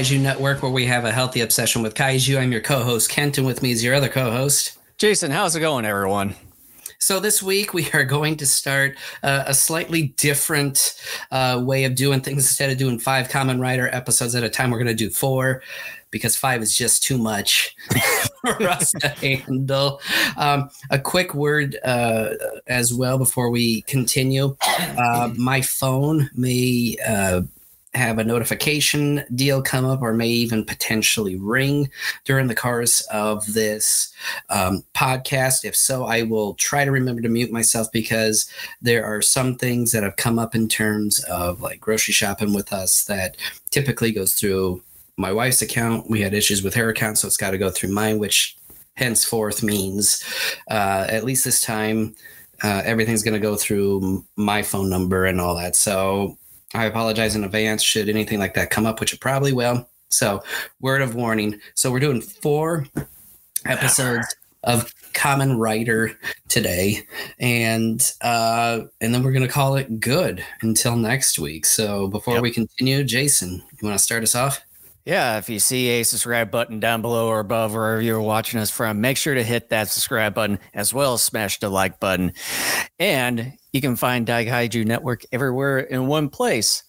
to Daikaiju Network, where we have a healthy obsession with kaiju. I'm your co-host Kent, and with me is your other co-host Jason. How's it going, everyone? So this week we are going to start uh, a slightly different uh, way of doing things. Instead of doing five Kamen Rider episodes at a time, we're going to do four because five is just too much for us to handle. Um, a quick word uh, as well before we continue. Uh, my phone may uh, have a notification deal come up or may even potentially ring during the course of this um, podcast. If so, I will try to remember to mute myself because there are some things that have come up in terms of like grocery shopping with us that typically goes through my wife's account. We had issues with her account, so it's got to go through mine, which henceforth means uh, at least this time. Uh, everything's going to go through my phone number and all that. So I apologize in advance should anything like that come up, which it probably will. So, word of warning. So, we're doing four episodes of Kamen Rider today, and uh, and then we're gonna call it good until next week. So, before Yep. we continue, Jason, you want to start us off? Yeah, if you see a subscribe button down below or above wherever you're watching us from, make sure to hit that subscribe button as well as smash the like button. And you can find Daikaiju Network everywhere in one place,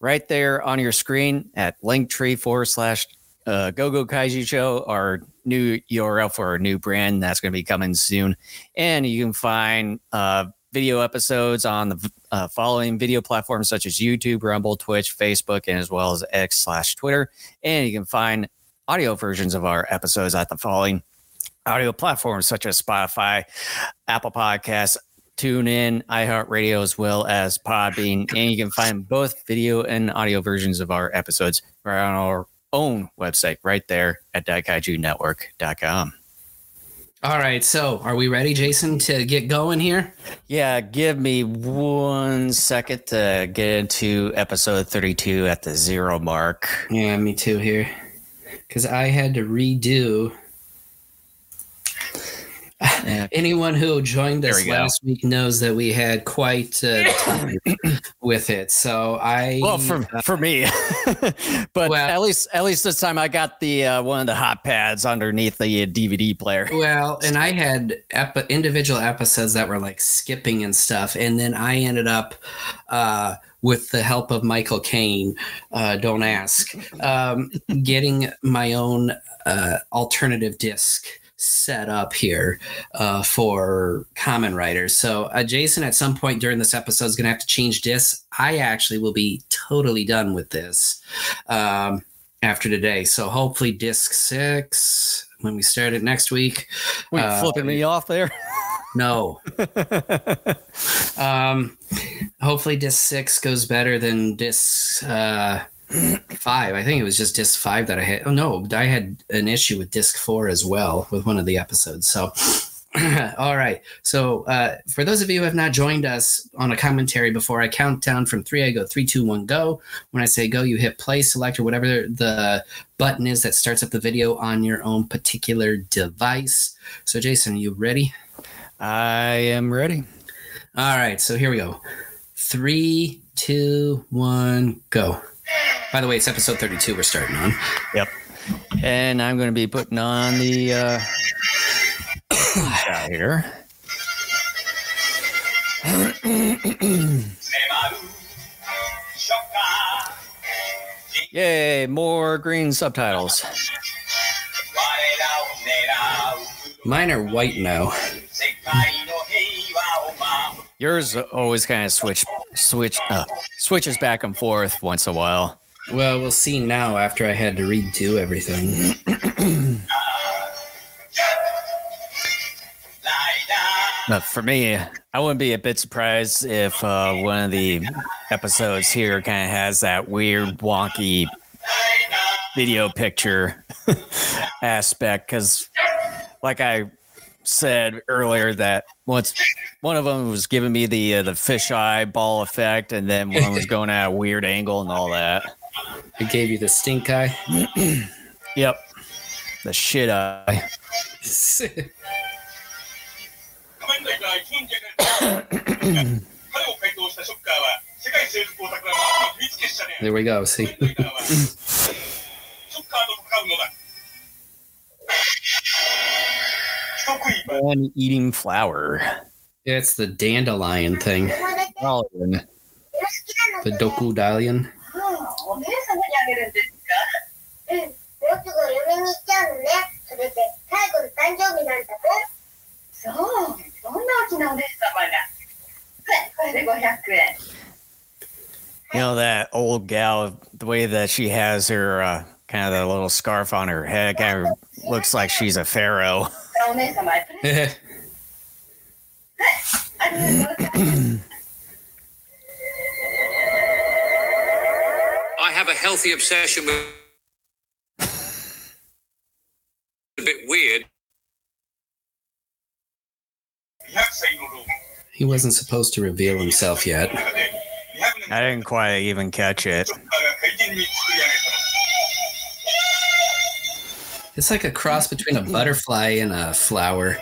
right there on your screen at linktree forward slash uh, GoGo Kaiju Show, our new URL for our new brand that's going to be coming soon. And you can find uh, video episodes on the uh, following video platforms such as YouTube, Rumble, Twitch, Facebook, and as well as X slash Twitter. And you can find audio versions of our episodes at the following audio platforms such as Spotify, Apple Podcasts, TuneIn, iHeartRadio, as well as Podbean. And you can find both video and audio versions of our episodes right on our own website right there at daikaijunetwork.com. All right. So, are we ready, Jason, to get going here? Yeah, give me one second to get into episode 32 at the zero mark. Yeah, me too here. Because I had to redo. Yeah. Anyone who joined us we go. last week knows that we had quite uh, time with it. So I Well, for for me, but Well- at least at least this time I got the uh, one of the hot pads underneath the uh, DVD player. well, and I had epi- individual episodes that were like skipping and stuff, and then I ended up uh, with the help of Michael Caine. Uh, don't ask. Um, getting my own uh, alternative disc set up here uh, for Kamen Riders. So uh, Jason, at some point during this episode, is going to have to change discs. I actually will be totally done with this um, after today. So hopefully, disc six when we start it next week. Wait, Uh, flipping me off there. No, um, hopefully disc six goes better than disc uh, five. I think it was just disc five that I had. Oh no, I had an issue with disc four as well with one of the episodes. So. All right. So, uh, for those of you who have not joined us on a commentary before, I count down from three. I go three, two, one, go. When I say go, you hit play, select, or whatever the button is that starts up the video on your own particular device. So, Jason, are you ready? I am ready. All right, so here we go. Three, two, one, go. By the way, it's episode 32 we're starting on. Yep. And I'm going to be putting on the uh, out here. Yay! More green subtitles. Mine are white now. Yours always kind of switch, switch, uh, switches back and forth once a while. Well, we'll see now after I had to redo everything. But for me, I wouldn't be a bit surprised if uh, one of the episodes here kind of has that weird, wonky video picture aspect. Because, like I said earlier that once one of them was giving me the uh, the fisheye ball effect, and then one was going at a weird angle and all that. It gave you the stink eye. yep, the shit eye. there we go. See. Man eating flower. It's the dandelion thing. Dandelion. The dokudalion. You know that old gal, the way that she has her uh, kind of that little scarf on her head, kind of looks like she's a pharaoh. i. I have a healthy obsession with a bit weird. He wasn't supposed to reveal himself yet. I didn't quite even catch it. It's like a cross between a butterfly and a flower.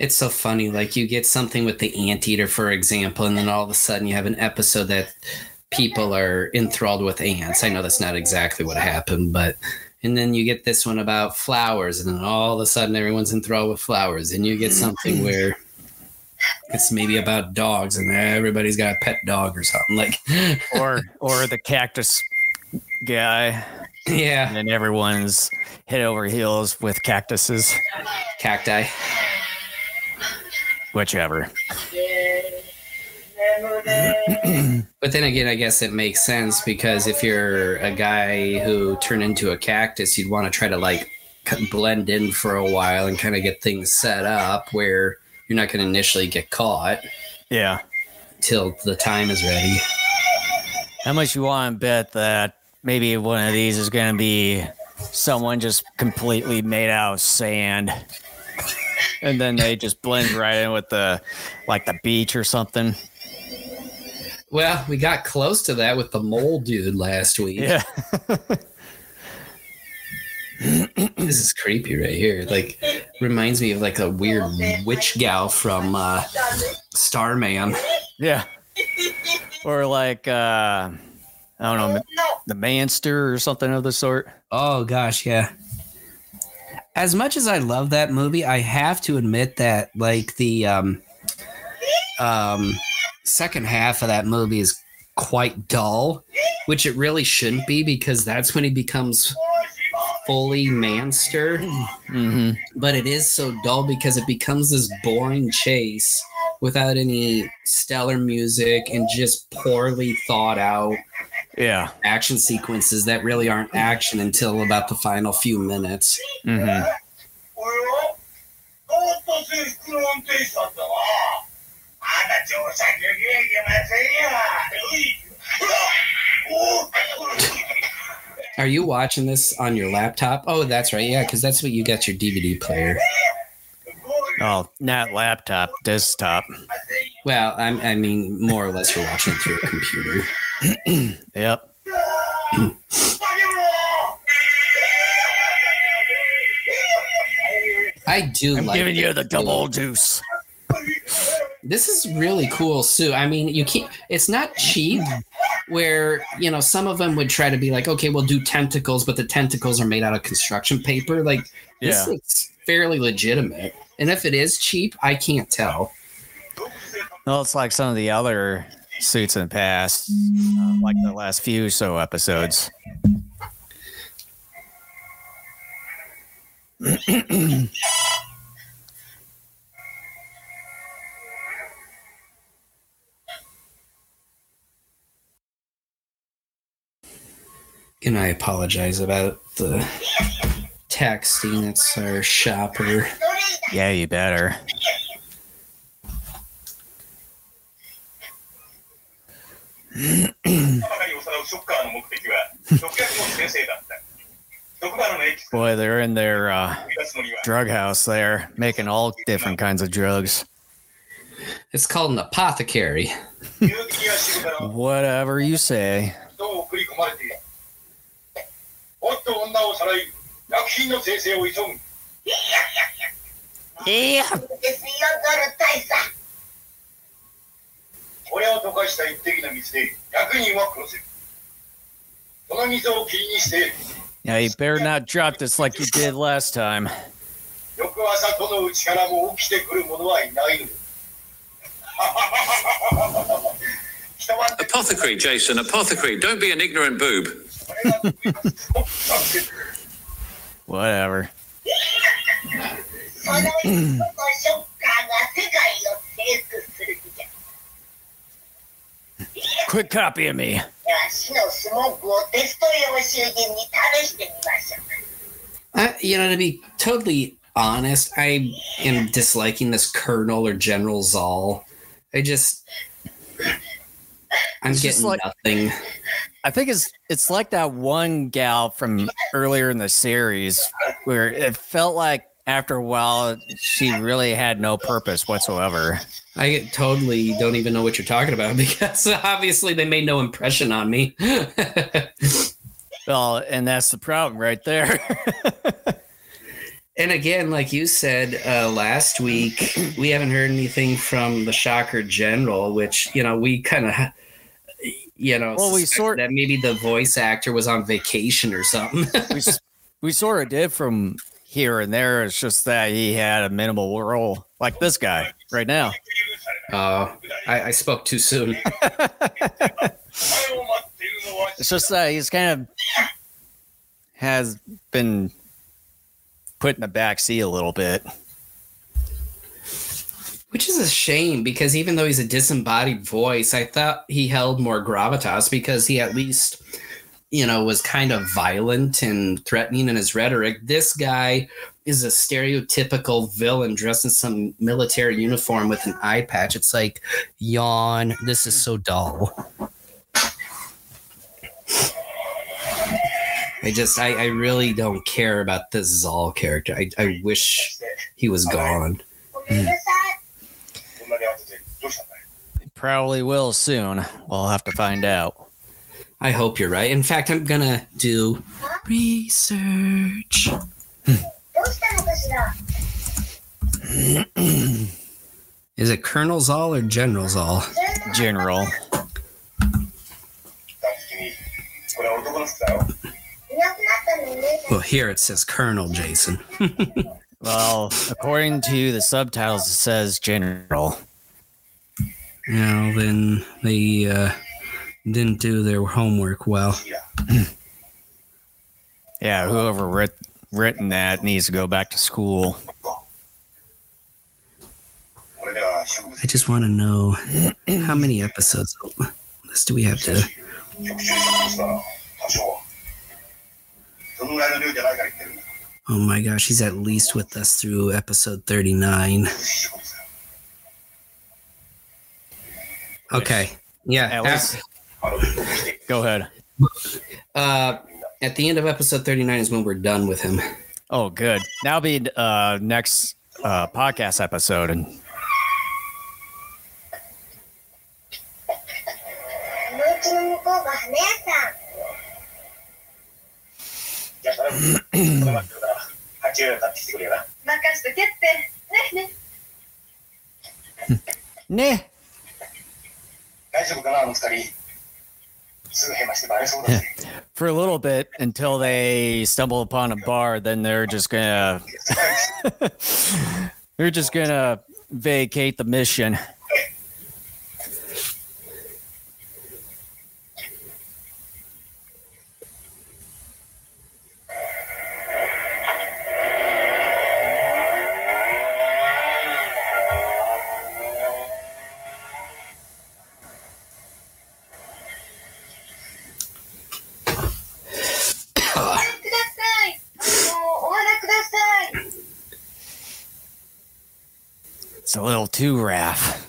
it's so funny. Like you get something with the anteater, for example, and then all of a sudden you have an episode that people are enthralled with ants. I know that's not exactly what happened, but and then you get this one about flowers, and then all of a sudden everyone's enthralled with flowers, and you get something mm. where it's maybe about dogs, and everybody's got a pet dog or something. Like, Or or the cactus guy, yeah, and everyone's head over heels with cactuses. cacti. Whichever. But then again, I guess it makes sense because if you're a guy who turned into a cactus, you'd want to try to like blend in for a while and kind of get things set up where you're not going to initially get caught Yeah. till the time is ready. How much you want to bet that maybe one of these is going to be someone just completely made out of sand, and then they just blend right in with the like the beach or something. Well, we got close to that with the mole dude last week. Yeah. This is creepy right here. Like, reminds me of like a weird witch gal from uh, Starman. Yeah. Or like uh I don't know, the Manster or something of the sort. Oh gosh, yeah. As much as I love that movie, I have to admit that like the um um second half of that movie is quite dull, which it really shouldn't be because that's when he becomes fully manster. Mm-hmm. But it is so dull because it becomes this boring chase without any stellar music and just poorly thought out Yeah. action sequences that really aren't action until about the final few minutes. Mm-hmm. Are you watching this on your laptop? Oh, that's right. Yeah, because that's what you got your DVD player. Oh, not laptop, desktop. Well, I'm, I mean, more or less, you're watching through a computer. Yep. I do I'm like. giving you the double juice. This is really cool, Sue. I mean, you can't. It's not cheap. Where you know some of them would try to be like, okay, we'll do tentacles, but the tentacles are made out of construction paper. Like this Yeah. looks fairly legitimate. And if it is cheap, I can't tell. Well, it's like some of the other suits in the past, uh, like the last few so episodes. and I apologize about the texting. It's our shopper. Yeah, you better. Boy, they're in their uh, drug house there, making all different kinds of drugs. It's called an apothecary. Whatever you say. っと女をさらい、薬品の生成を急ぐ。 Yeah. ですよ、ドル大佐。 これを溶かした一滴の水で100人は殺せる。その水を霧にして、 Yeah, you better not drop this like you did last time. 翌朝どのうちからも起きてくる者はいないのだ。一晩で Apothecary, Jason, apothecary. Don't be an ignorant boob. Whatever. Quick copy of me. I, you know, to be totally honest, I am disliking this Colonel or General Zal. I just, I'm it's getting just like, nothing. I think it's it's like that one gal from earlier in the series where it felt like after a while she really had no purpose whatsoever. I totally don't even know what you're talking about because obviously they made no impression on me. Well, and that's the problem right there. and again, like you said uh, last week, we haven't heard anything from the Shocker General, which you know we kind of, you know, well, we sort that maybe the voice actor was on vacation or something. we, we sort of did from here and there. It's just that he had a minimal role, like this guy right now. Uh, I, I spoke too soon. it's just that he's kind of has been put in the back seat a little bit. Which is a shame because even though he's a disembodied voice, I thought he held more gravitas because he at least, you know, was kind of violent and threatening in his rhetoric. This guy is a stereotypical villain dressed in some military uniform with an eye patch. It's like, yawn, this is so dull. I just, I, I really don't care about this Zal character. I, I wish he was gone. ご probably will soon. We'll have to find out. I hope you're right. In fact, I'm going to do research. Hmm. Is it Colonel Zoll or General Zoll? General. Well, here it says Colonel Jason. well, according to the subtitles, it says General you know, then they uh, didn't do their homework well. yeah, whoever writ- written that needs to go back to school. I just want to know how many episodes this do we have to. Oh my gosh, he's at least with us through episode 39. Okay. Yeah. At go ahead. Uh, at the end of episode 39 is when we're done with him. Oh, good. Now be uh, next uh, podcast episode. And 大丈夫かなあの二人すぐヘマしてバレそうだぜ For a little bit until they stumble upon a bar, then they're just gonna they're just gonna vacate the mission. It's a little too rough.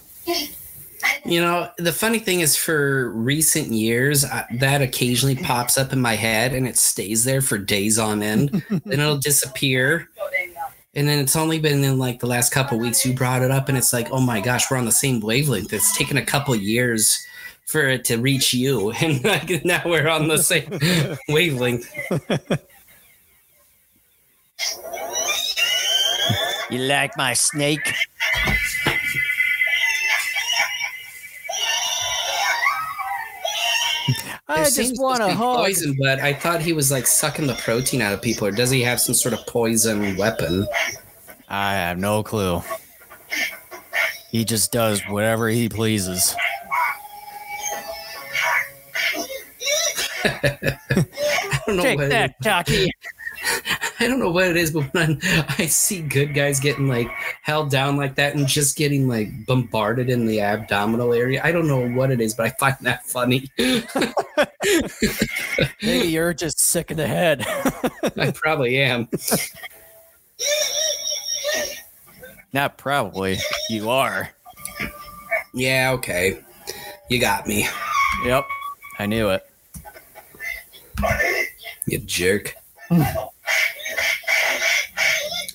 You know, the funny thing is, for recent years, I, that occasionally pops up in my head and it stays there for days on end. then it'll disappear. And then it's only been in like the last couple weeks you brought it up, and it's like, oh my gosh, we're on the same wavelength. It's taken a couple years for it to reach you, and like, now we're on the same wavelength. You like my snake? I It just seems want to a be hug. poison, but I thought he was like sucking the protein out of people, or does he have some sort of poison weapon? I have no clue. He just does whatever he pleases. I don't know Take what it. Taki. I don't know what it is, but when I see good guys getting like held down like that and just getting like bombarded in the abdominal area, I don't know what it is, but I find that funny. Maybe you're just sick in the head. I probably am. Not probably. You are. Yeah, okay. You got me, Yep. I knew it. you jerk.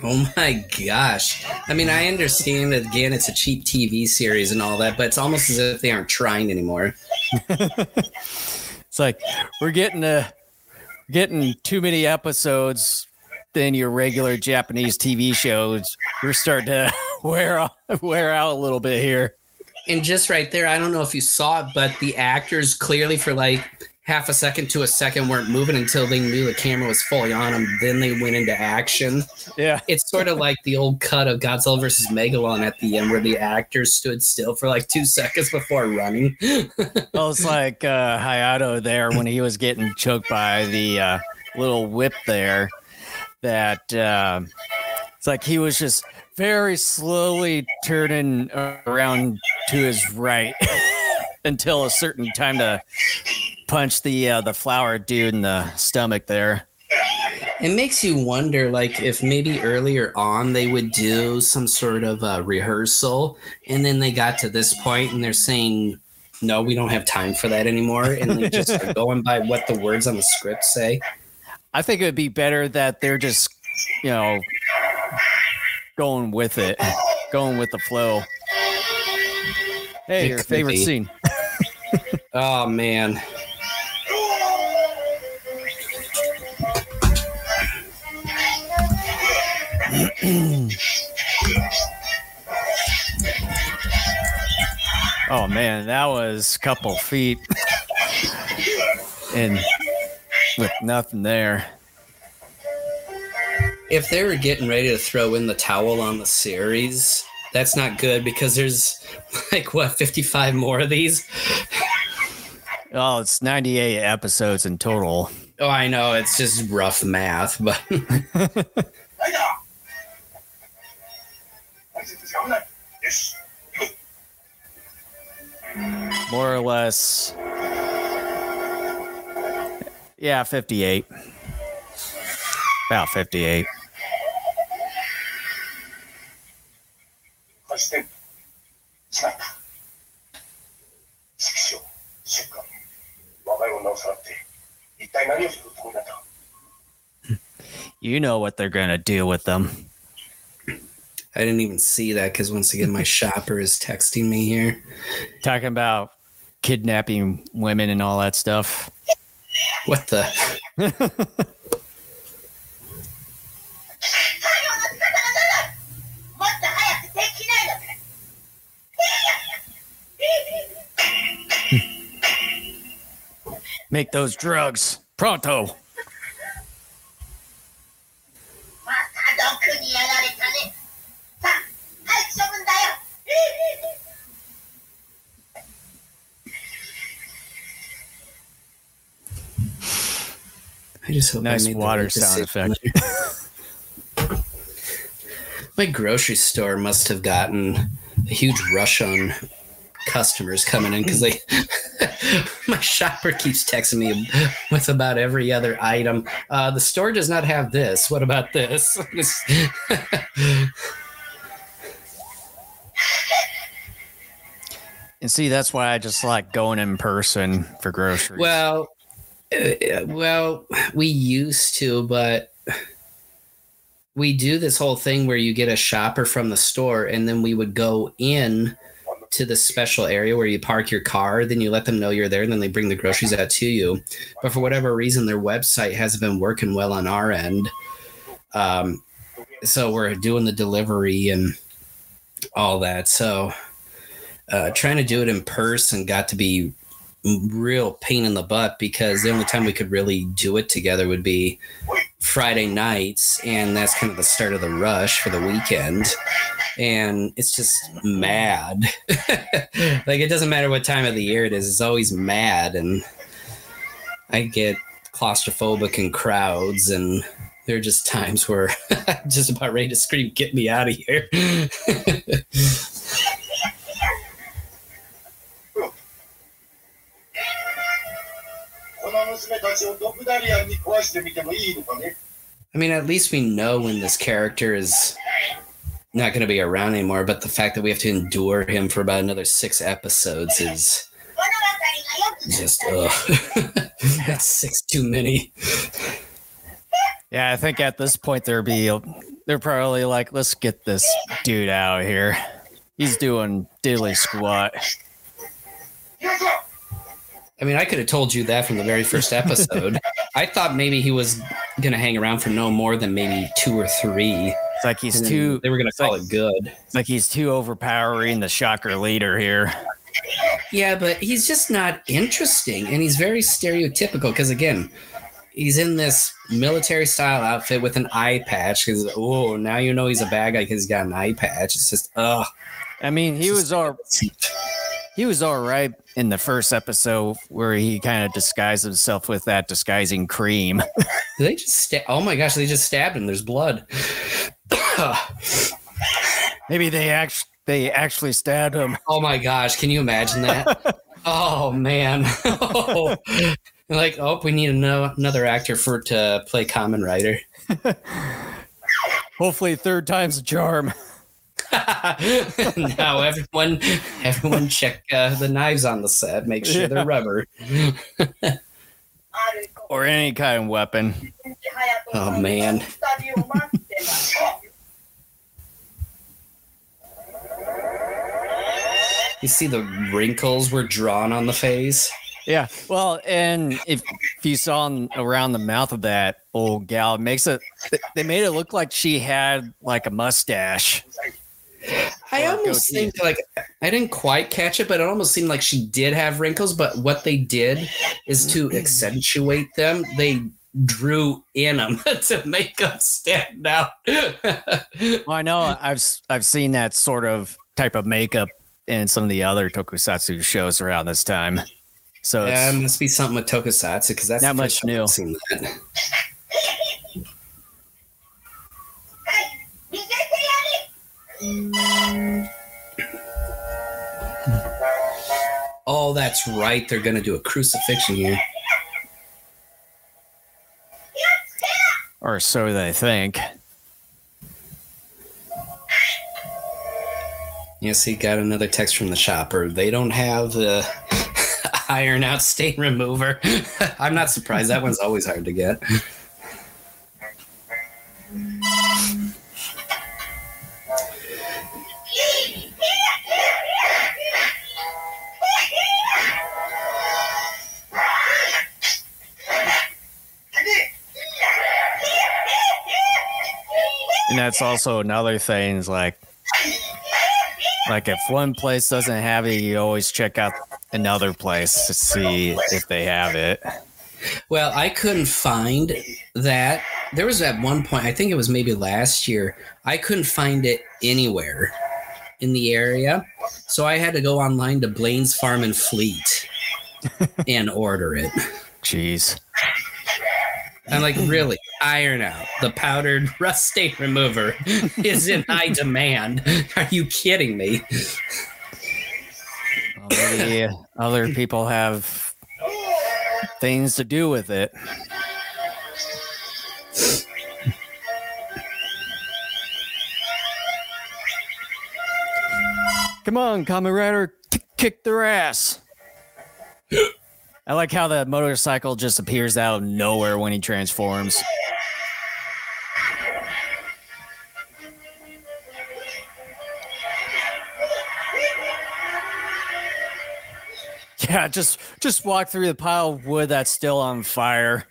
Oh my gosh. I mean, I understand that, again, it's a cheap TV series and all that, but it's almost as if they aren't trying anymore. It's like we're getting a getting too many episodes than your regular Japanese TV shows. We're starting to wear out, wear out a little bit here. And just right there, I don't know if you saw it, but the actors clearly for like half a second to a second weren't moving until they knew the camera was fully on them. Then they went into action. Yeah. It's sort of like the old cut of Godzilla versus Megalon at the end, where the actors stood still for like two seconds before running. Well, it's like uh, Hayato there when he was getting choked by the uh, little whip there. That uh, it's like he was just very slowly turning around to his right until a certain time to punch the uh, the flower dude in the stomach there. It makes you wonder, like, if maybe earlier on they would do some sort of uh, rehearsal, and then they got to this point and they're saying, "No, we don't have time for that anymore," and they just are going by what the words on the script say. I think it would be better that they're just, you know, going with it, going with the flow. Hey, It your favorite be. scene. Oh man, Oh man, that was a couple feet, and with nothing there. if they were getting ready to throw in the towel on the series, that's not good because there's like what 55 more of these. Oh, it's 98 episodes in total. Oh, I know it's just rough math, but more or less. Yeah, 58. About 58. Hmm. You know what they're going to do with them. I didn't even see that because once again, my shopper is texting me here. Talking about kidnapping women and all that stuff. What the? Make those drugs pronto. I just hope I Nice water sound effect. My grocery store must have gotten a huge rush on customers coming in because they my shopper keeps texting me with about every other item. Uh, the store does not have this. What about this? And see, that's why I just like going in person for groceries. well, uh, well, we used to, but we do this whole thing where you get a shopper from the store and then we would go in to the special area where you park your car. Then you let them know you're there and then they bring the groceries out to you. But for whatever reason their website hasn't been working well on our end. Um, so we're doing the delivery and all that. So uh, trying to do it in person got to be real pain in the butt because the only time we could really do it together would be Friday nights, and that's kind of the start of the rush for the weekend. And it's just mad. like it doesn't matter what time of the year it is; it's always mad, and I get claustrophobic in crowds and there are just times where I'm just about ready to scream, get me out of here. I mean, at least we know when this character is not going to be around anymore, but the fact that we have to endure him for about another six episodes is just, ugh. That's six too many. Yeah, I think at this point there be they're probably like, let's get this dude out here. He's doing diddly squat. I mean, I could have told you that from the very first episode. I thought maybe he was gonna hang around for no more than maybe two or three. It's like he's too. They were gonna call like, it good. It's like he's too overpowering the shocker leader here. Yeah, but he's just not interesting, and he's very stereotypical. Because again, he's in this military style outfit with an eye patch. Because oh, now you know he's a bad guy because he's got an eye patch. It's just ugh. I mean, he was our he was all right in the first episode where he kind of disguised himself with that disguising cream. They just sta- oh my gosh, they just stabbed him. There's blood. Maybe they actually they actually stabbed him. oh my gosh, can you imagine that? oh man. oh. Like, oh, we need ano- another actor for to play Kamen Rider. Hopefully, third time's a charm. now everyone, everyone, check uh, the knives on the set. Make sure yeah. they're rubber or any kind of weapon. Oh man. you see the wrinkles were drawn on the face. Yeah. Well, and if, if you saw around the mouth of that old gal, it makes it, they made it look like she had like a mustache. I almost goatee. think like I didn't quite catch it, but it almost seemed like she did have wrinkles. But what they did is to mm-hmm. accentuate them. They drew in them to make them stand out. Well, I know I've I've seen that sort of type of makeup in some of the other tokusatsu shows around this time. So yeah, it must be something with Tokusatsu because that's Not much new. I've Seen that. Oh, that's right. They're gonna do a crucifixion here. or so they think. Yes, he got another text from the shopper. They don't have the iron out stain remover. I'm not surprised. That one's always hard to get. That's also another thing is like like if one place doesn't have it, you always check out another place to see if they have it. Well, I couldn't find that. There was at one point, I think it was maybe last year, I couldn't find it anywhere in the area. So I had to go online to Blain's Farm and Fleet and order it. Jeez. I'm like, really? Iron out. The powdered rust stain remover is in high demand. Are you kidding me? Maybe other people have things to do with it. Come on, Kamen Rider, kick, kick their ass. I like how the motorcycle just appears out of nowhere when he transforms. Yeah, just just walk through the pile of wood that's still on fire.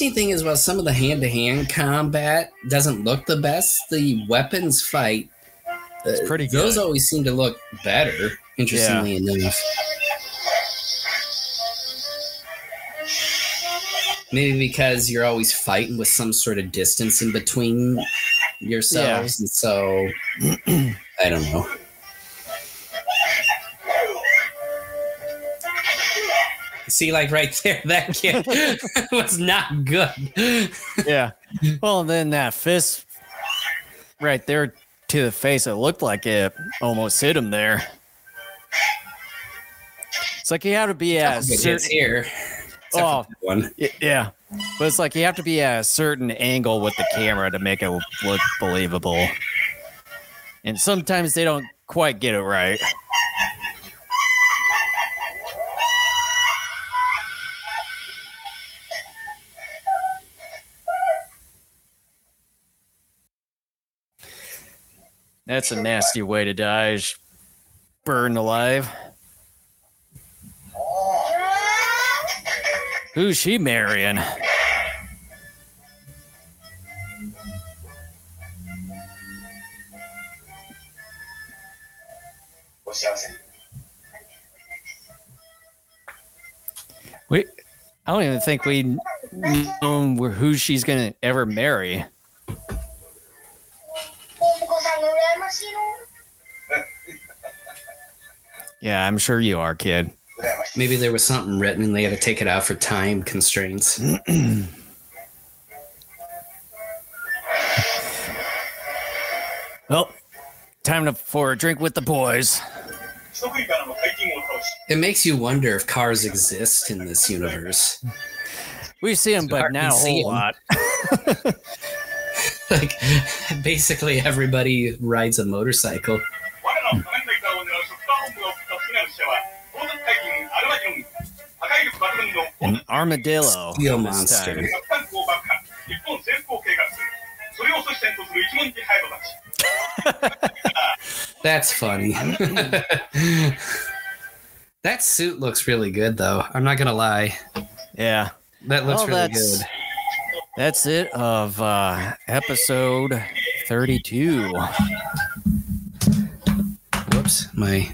Interesting thing is, while some of the hand-to-hand combat doesn't look the best, the weapons fight, uh, It's pretty good. Those always seem to look better. Interestingly enough, maybe because you're always fighting with some sort of distance in between yourselves, and so I don't know. See, like right there, that kid was not good. yeah. Well, then that fist right there to the face, it looked like it almost hit him there. It's like you have to be at certain, here. Oh. one. Yeah, but it's like you have to be at a certain angle with the camera to make it look believable. And sometimes they don't quite get it right. That's a nasty way to die—burned alive. Who's she marrying? We, I don't even think we know who she's gonna ever marry. Yeah, I'm sure you are, kid. Maybe there was something written and they had to take it out for time constraints. well, time to, for a drink with the boys. It makes you wonder if cars exist in this universe. We see them, but not a whole lot. like basically everybody rides a motorcycle. An armadillo. Steel monster. That's funny. that suit looks really good, though. I'm not gonna lie. Yeah, that looks well, really good. That's it of uh, episode 32. Whoops, my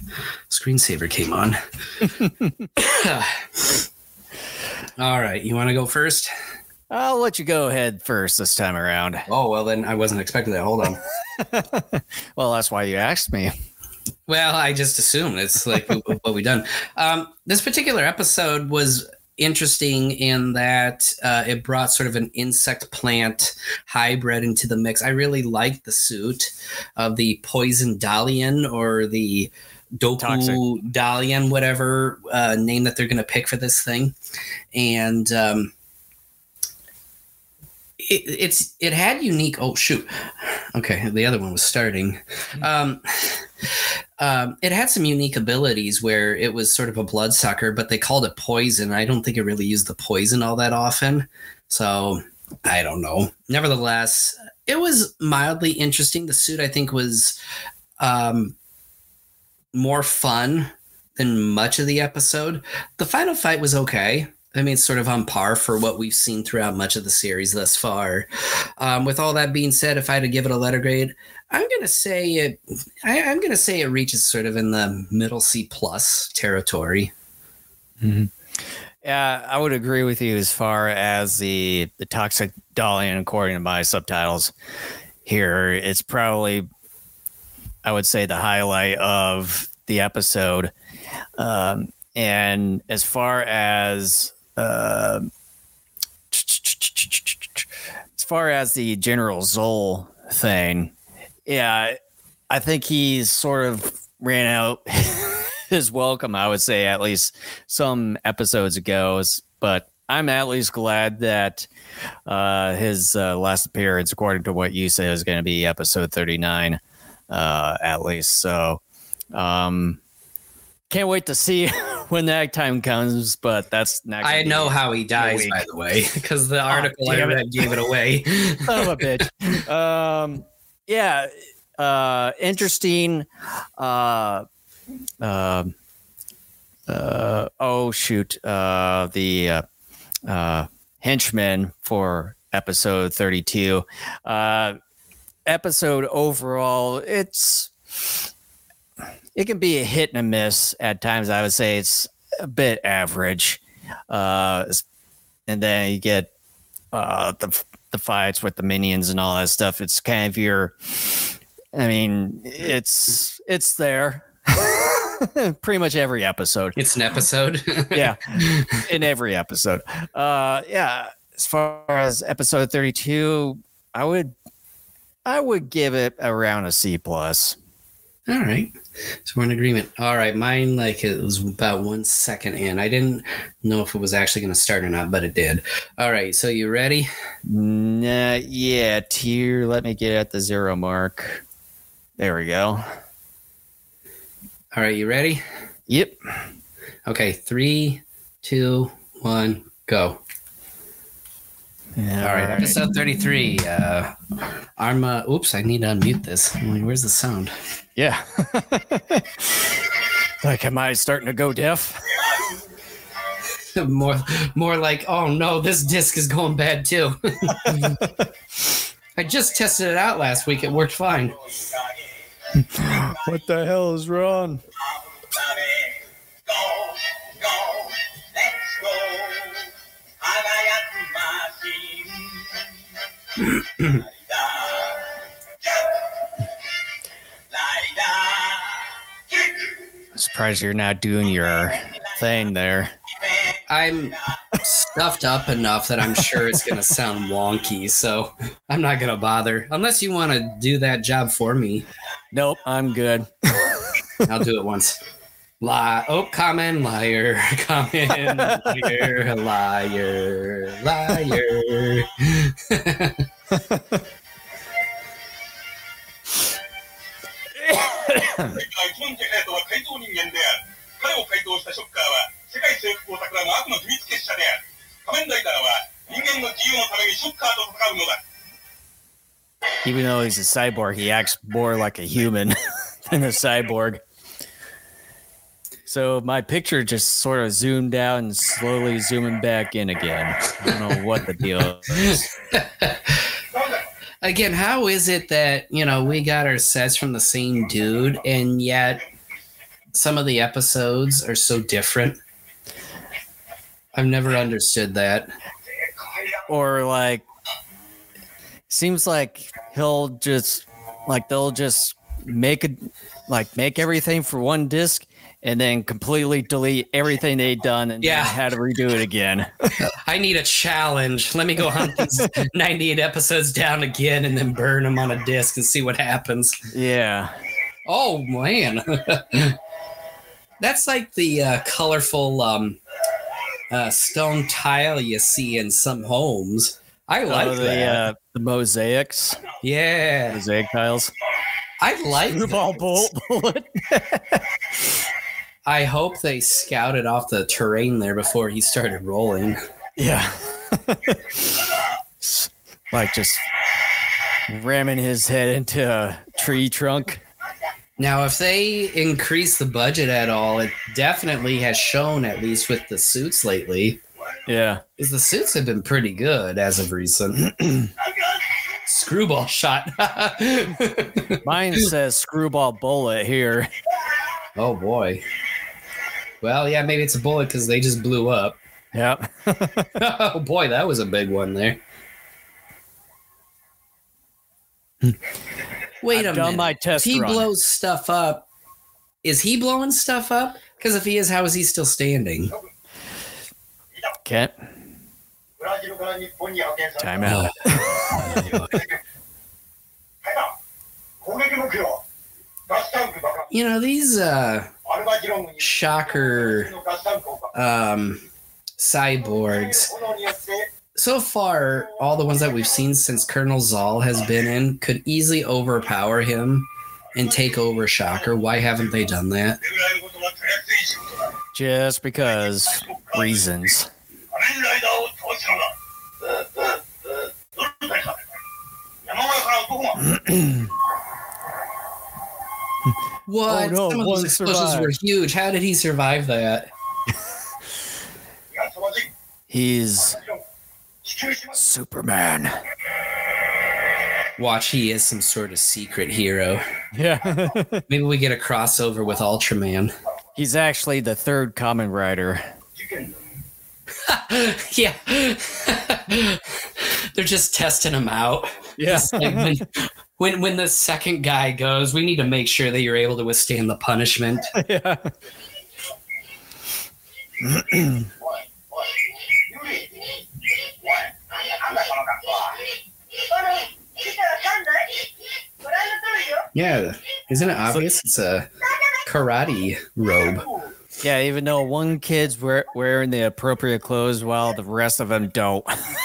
screensaver came on. All right, you want to go first? I'll let you go ahead first this time around. Oh well, then I wasn't expecting that. Hold on. Well, that's why you asked me. Well, I just assumed it's like what we've done. Um, this particular episode was interesting in that uh, it brought sort of an insect plant hybrid into the mix. I really liked the suit of the poison dalian or the Toxic. doku dalian, whatever uh, name that they're going to pick for this thing, and. Um, it, it's it had unique oh shoot okay the other one was starting um um, it had some unique abilities where it was sort of a bloodsucker, but they called it poison. I don't think it really used the poison all that often. So I don't know. Nevertheless, it was mildly interesting. The suit, I think, was um, more fun than much of the episode. The final fight was okay. I mean, sort of on par for what we've seen throughout much of the series thus far. Um, with all that being said, if I had to give it a letter grade, I'm gonna say it. I, I'm gonna say it reaches sort of in the middle C plus territory. Yeah, I would agree with you as far as the the toxic Dalian, according to my subtitles here. It's probably, I would say, the highlight of the episode. Um, and as far as uh, as far as the General Zoll thing, yeah, I think he's sort of ran out his welcome. I would say at least some episodes ago, but I'm at least glad that uh, his uh, last appearance, according to what you say, is going to be episode 39, uh, at least. So, um, can't wait to see when that time comes. But that's not. I know how he dies, by the way, because the article I damn it. gave it away. son of a bitch. Um, yeah, uh, interesting. Uh, um uh, oh shoot, uh, the uh, uh, Henchmen for episode 32. Uh, episode overall, it's it can be a hit and a miss at times. I would say it's a bit average. Uh, and then you get uh, the the fights with the minions and all that stuff. It's kind of your, I mean, it's it's there. Pretty much every episode. It's an episode. Yeah, in every episode. Uh, yeah. As far as episode thirty-two, I would, I would give it around a C plus. All right. So we're in agreement. All right. Mine, like, it was about one second in. I didn't know if it was actually going to start or not, but it did. All right. So you ready? Nah, yeah, tier. Let me get at the zero mark. There we go. All right. You ready? Yep. Okay. Three, two, one, go. All right. Episode 33. Uh, Arma. Oops. I need to unmute this. I'm like, Where's the sound? Yeah. like, am I starting to go deaf? more, more like, oh no, this disc is going bad too. I just tested it out last week. It worked fine. What the hell is wrong? I'm surprised you're not doing your thing there. I'm stuffed up enough that I'm sure it's going to sound wonky, so I'm not going to bother. Unless you want to do that job for me, Nope, I'm good. I'll do it once. Lie. Oh, common liar. Common liar. Liar. Liar. Even though he's a cyborg, he acts more like a human than a cyborg. So my picture just sort of zoomed out and slowly zooming back in again. I don't know what the deal is. Again, how is it that, you know, we got our sets from the same dude and yet some of the episodes are so different? I've never understood that. Or like, seems like he'll just like they'll just make it like make everything for one disc and then completely delete everything they'd done and Yeah. had to redo it again. I need a challenge. Let me go hunt these 98 episodes down again and then burn them on a disc and see what happens. yeah. Oh man, that's like the uh, colorful um, uh, stone tile you see in some homes. I like Oh, the that. uh, the mosaics, yeah, mosaic tiles. I like. Screwball bullet. I hope they scouted off the terrain there before he started rolling. Yeah. like just ramming his head into a tree trunk. Now, if they increase the budget at all, it definitely has shown, at least with the suits lately, Yeah. is the suits have been pretty good as of recent. Screwball shot. Mine says screwball bullet here. oh boy. Well, yeah, maybe it's a bullet because they just blew up. Yeah. oh boy, that was a big one there. Hmm. Wait I've my minute. he run. blows stuff up. Is he blowing stuff up? Because if he is, how is he still standing? Okay. Time out. you know these uh, shocker um, cyborgs. So far all the ones that we've seen since colonel Zoll has been in could easily overpower him and take over shocker. Why haven't they done that? Just because reasons. What? Oh, no, Some of those explosions survived. were huge. How did he survive that? He's Superman. Watch, he is some sort of secret hero. Yeah. Maybe we get a crossover with Ultraman. He's actually the third Kamen Rider. yeah. They're just testing him out. Yeah. Like, when when the second guy goes, we need to make sure that you're able to withstand the punishment. yeah. yeah, isn't it obvious? It's a karate robe. Yeah, even though one kid's wearing the appropriate clothes while the rest of them don't.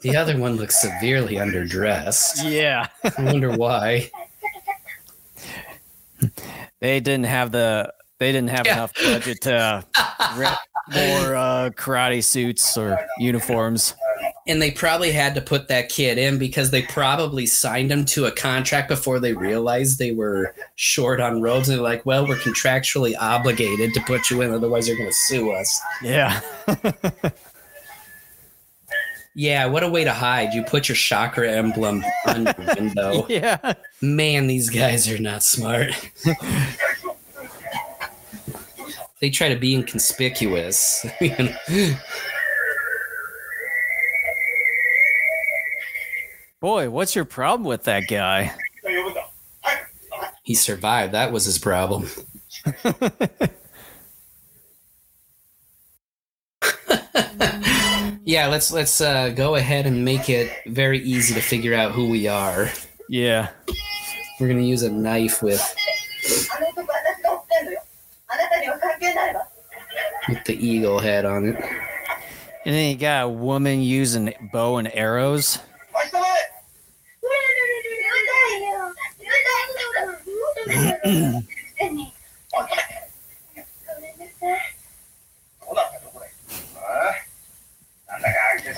The other one looks severely underdressed. yeah. I wonder why. They didn't have the they didn't have Yeah. enough budget to rent more uh, karate suits or uniforms. And they probably had to put that kid in because they probably signed him to a contract before they realized they were short on robes. And they're like, well, we're contractually obligated to put you in, otherwise they're going to sue us. Yeah. Yeah, what a way to hide. You put your Shocker emblem on your window. yeah. Man, these guys are not smart. they try to be inconspicuous. Boy, what's your problem with that guy? He survived. That was his problem yeah, let's let's uh, go ahead and make it very easy to figure out who we are. Yeah. We're gonna use a knife with with the eagle head on it. And then you got a woman using bow and arrows. なんだか今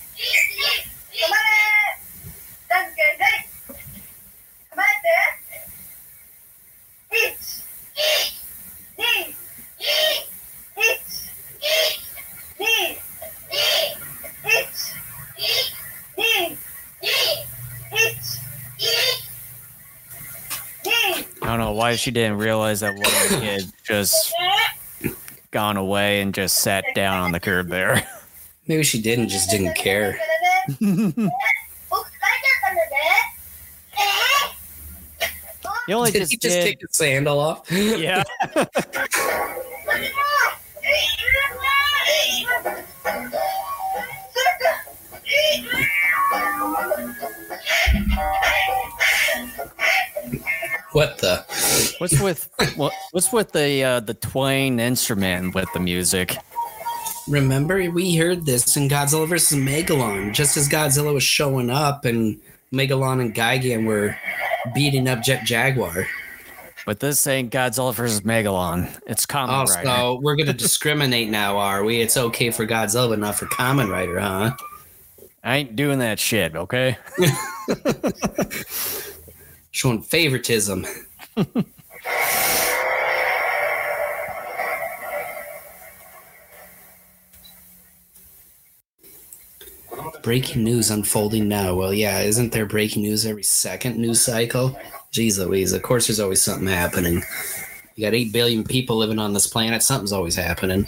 I don't know why she didn't realize that one kid just gone away and just sat down on the curb there. Maybe she didn't, just didn't care. Only did just, he just take the sandal off? Yeah. What the? What's with what, what's with the uh, the twang instrument with the music? Remember, we heard this in Godzilla vs. Megalon, just as Godzilla was showing up and Megalon and Gigan were beating up Jet Jaguar. But this ain't Godzilla versus Megalon. It's Kamen Oh, Rider. so we're going to discriminate now, are we? It's okay for Godzilla, but not for Kamen Rider, huh? I ain't doing that shit. Okay. Showing favoritism. breaking news unfolding now. Well, yeah, isn't there breaking news every second news cycle? Jeez Louise, of course there's always something happening. You got 8 billion people living on this planet, something's always happening.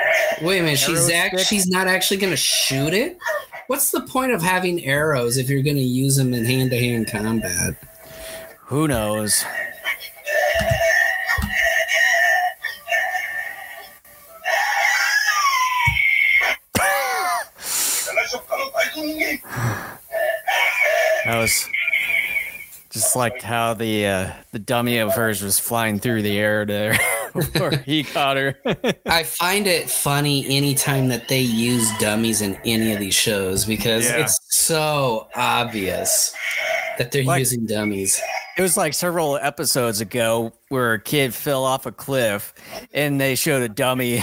Wait a minute, she's act, she's not actually gonna shoot it. What's the point of having arrows if you're gonna use them in hand to hand combat? Who knows? that was just like how the uh, the dummy of hers was flying through the air there before he caught her. I find it funny anytime that they use dummies in any of these shows because Yeah. it's so obvious that they're Like- using dummies. It was like several episodes ago where a kid fell off a cliff and they showed a dummy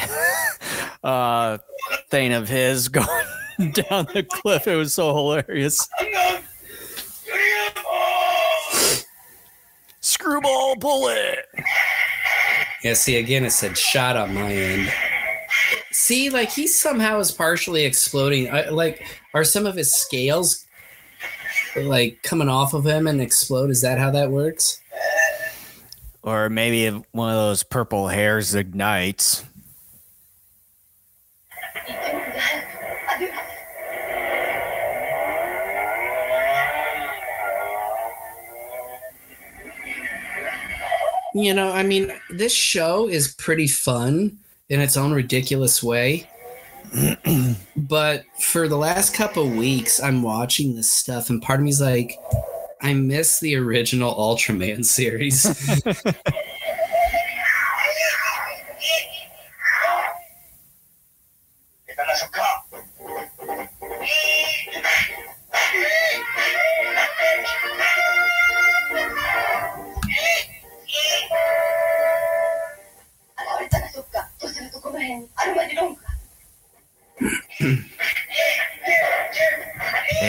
uh, thing of his going down the cliff. It was so hilarious. Screwball bullet. Yeah, see, again, it said shot on my end. See, like he somehow is partially exploding. I, like, are some of his scales like coming off of him and explode? Is that how that works? Or maybe one of those purple hairs ignites. You know, I mean, this show is pretty fun in its own ridiculous way. but for the last couple weeks, I'm watching this stuff, and part of me's like, I miss the original Ultraman series.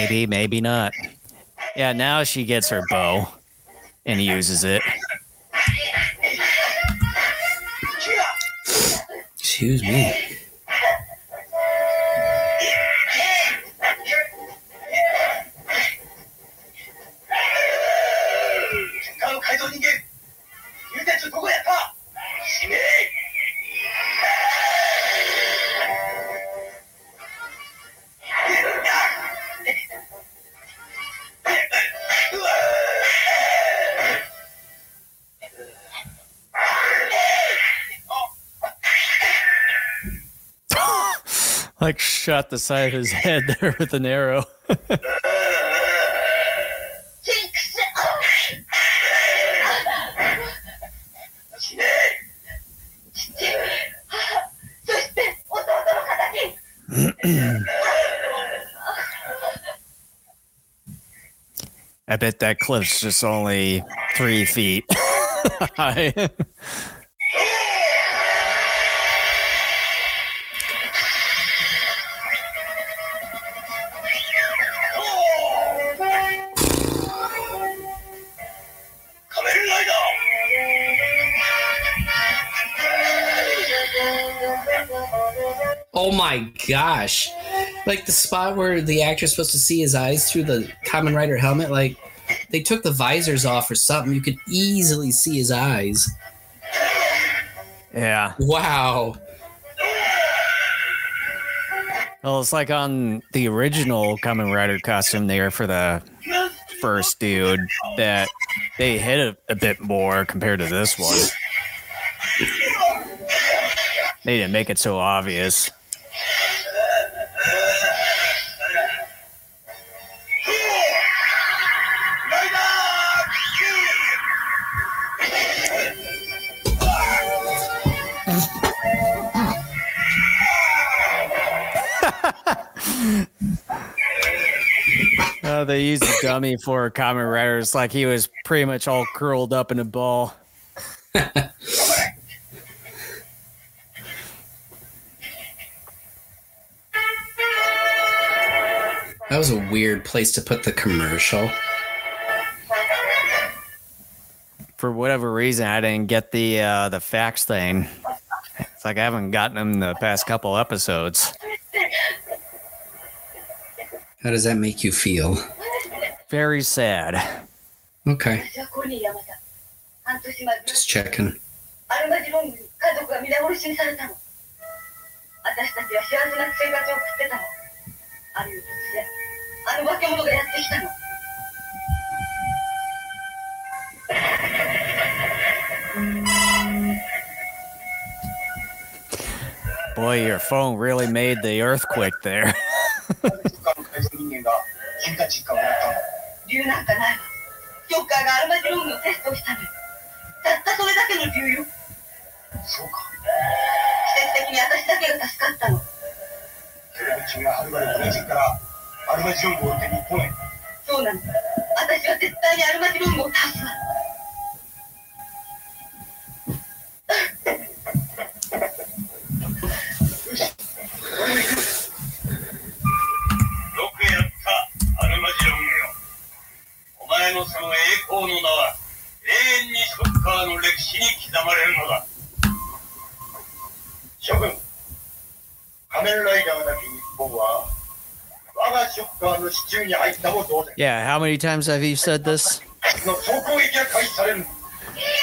Maybe, maybe not. Yeah, now she gets her bow and uses it. Excuse me. shot the side of his head there with an arrow. I bet that cliff's just only three feet high. Like the spot where the actor's supposed to see his eyes through the Kamen Rider helmet, like they took the visors off or something. You could easily see his eyes. yeah. Wow. Well, it's like on the original Kamen Rider costume there for the first dude that they hit it a bit more compared to this one. They didn't make it so obvious. They used a dummy for Kamen Riders like he was pretty much all curled up in a ball. That was a weird place to put the commercial. For whatever reason, I didn't get the uh, the fax thing. It's like I haven't gotten them the past couple episodes. How does that make you feel? Very sad. Okay. Just checking. Boy, your phone really made the earthquake there. 理由なんかないわ。ジョッカーがアルマジロームのテストをしたの。よたったそれだけの理由よ。そうか。奇跡的に私だけが助かったの。それで君ははるばるブレジルからアルマジロングを追って日本へそうなの私は絶対にアルマジロームを倒すわ。よ前のその栄光の名は永遠にショッカーの歴史に刻まれるのだ諸君仮面ライダーなき日本は我がショッカーの支柱に入ったも同然 Yeah, how many times have you said this? の総攻撃が開始される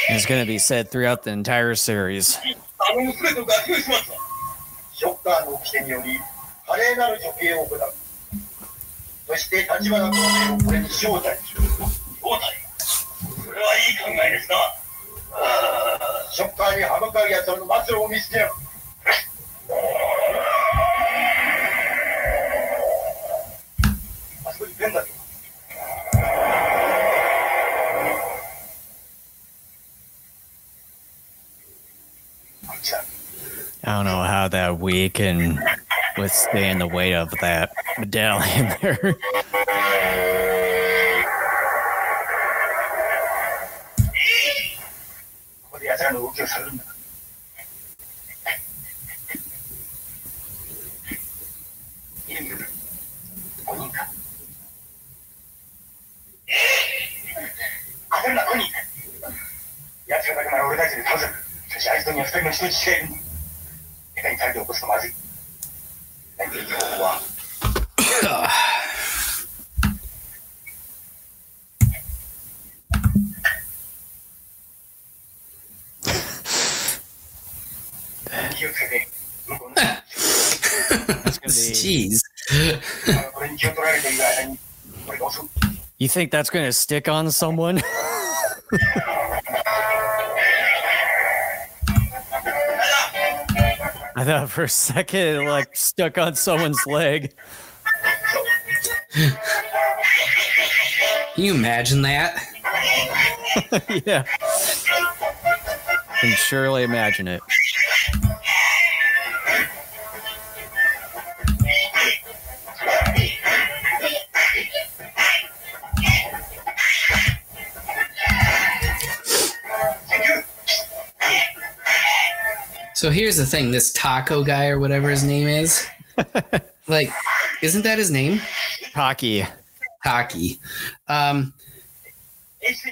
It's going to be said throughout the entire series. あの娘と合流しますショッカーの掟により華麗なる処刑を行う そして立花同盟をこれに招待する招待。それはいい考えですな。ショッカーに歯向かう奴らの末路を見せてやるあそこにペンだけ I don't know how that we can withstand the weight of that medallion there. You think that's going to stick on someone? I thought for a second it like stuck on someone's leg. Can you imagine that? yeah. Can surely imagine it. So here's the thing: this taco guy or whatever his name is, like, isn't that his name? Taki. Taki. Um,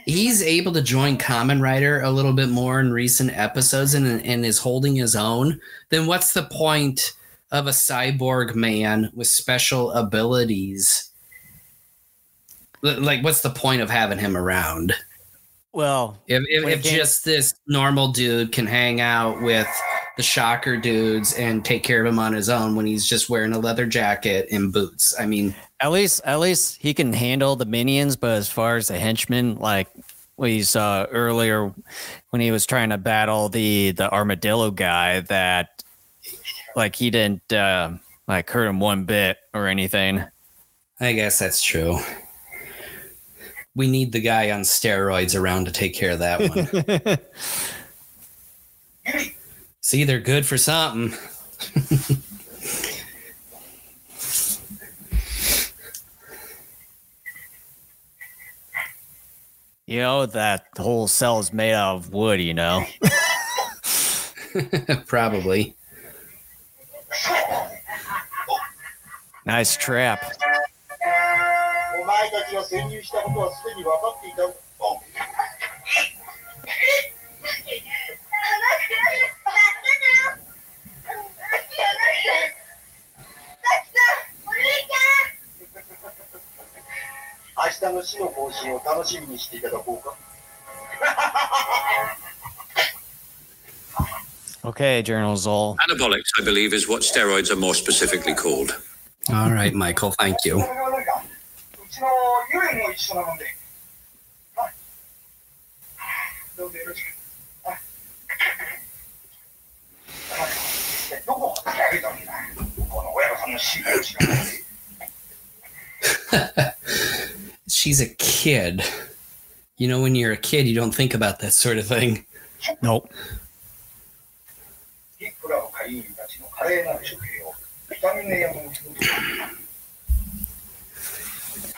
he's able to join Kamen Rider a little bit more in recent episodes and, and is holding his own. Then what's the point of a cyborg man with special abilities? L- Like, what's the point of having him around? Well, If, if, if just this normal dude can hang out with the shocker dudes and take care of him on his own when he's just wearing a leather jacket and boots. I mean, at least at least he can handle the minions, but as far as the henchmen, like we saw earlier when he was trying to battle the the armadillo guy, that like he didn't uh, like hurt him one bit or anything. I guess that's true. We need the guy on steroids around to take care of that one. See, they're good for something. You know that whole cell is made out of wood. You know. Probably. Nice trap. Oh, 日の死の更新を楽しみにしていただこうか。okay, General Zoll. Anabolics, I believe, is what steroids are more specifically called. All right, Michael, thank you. she's a kid. You know, when you're a kid, you don't think about that sort of thing. Nope.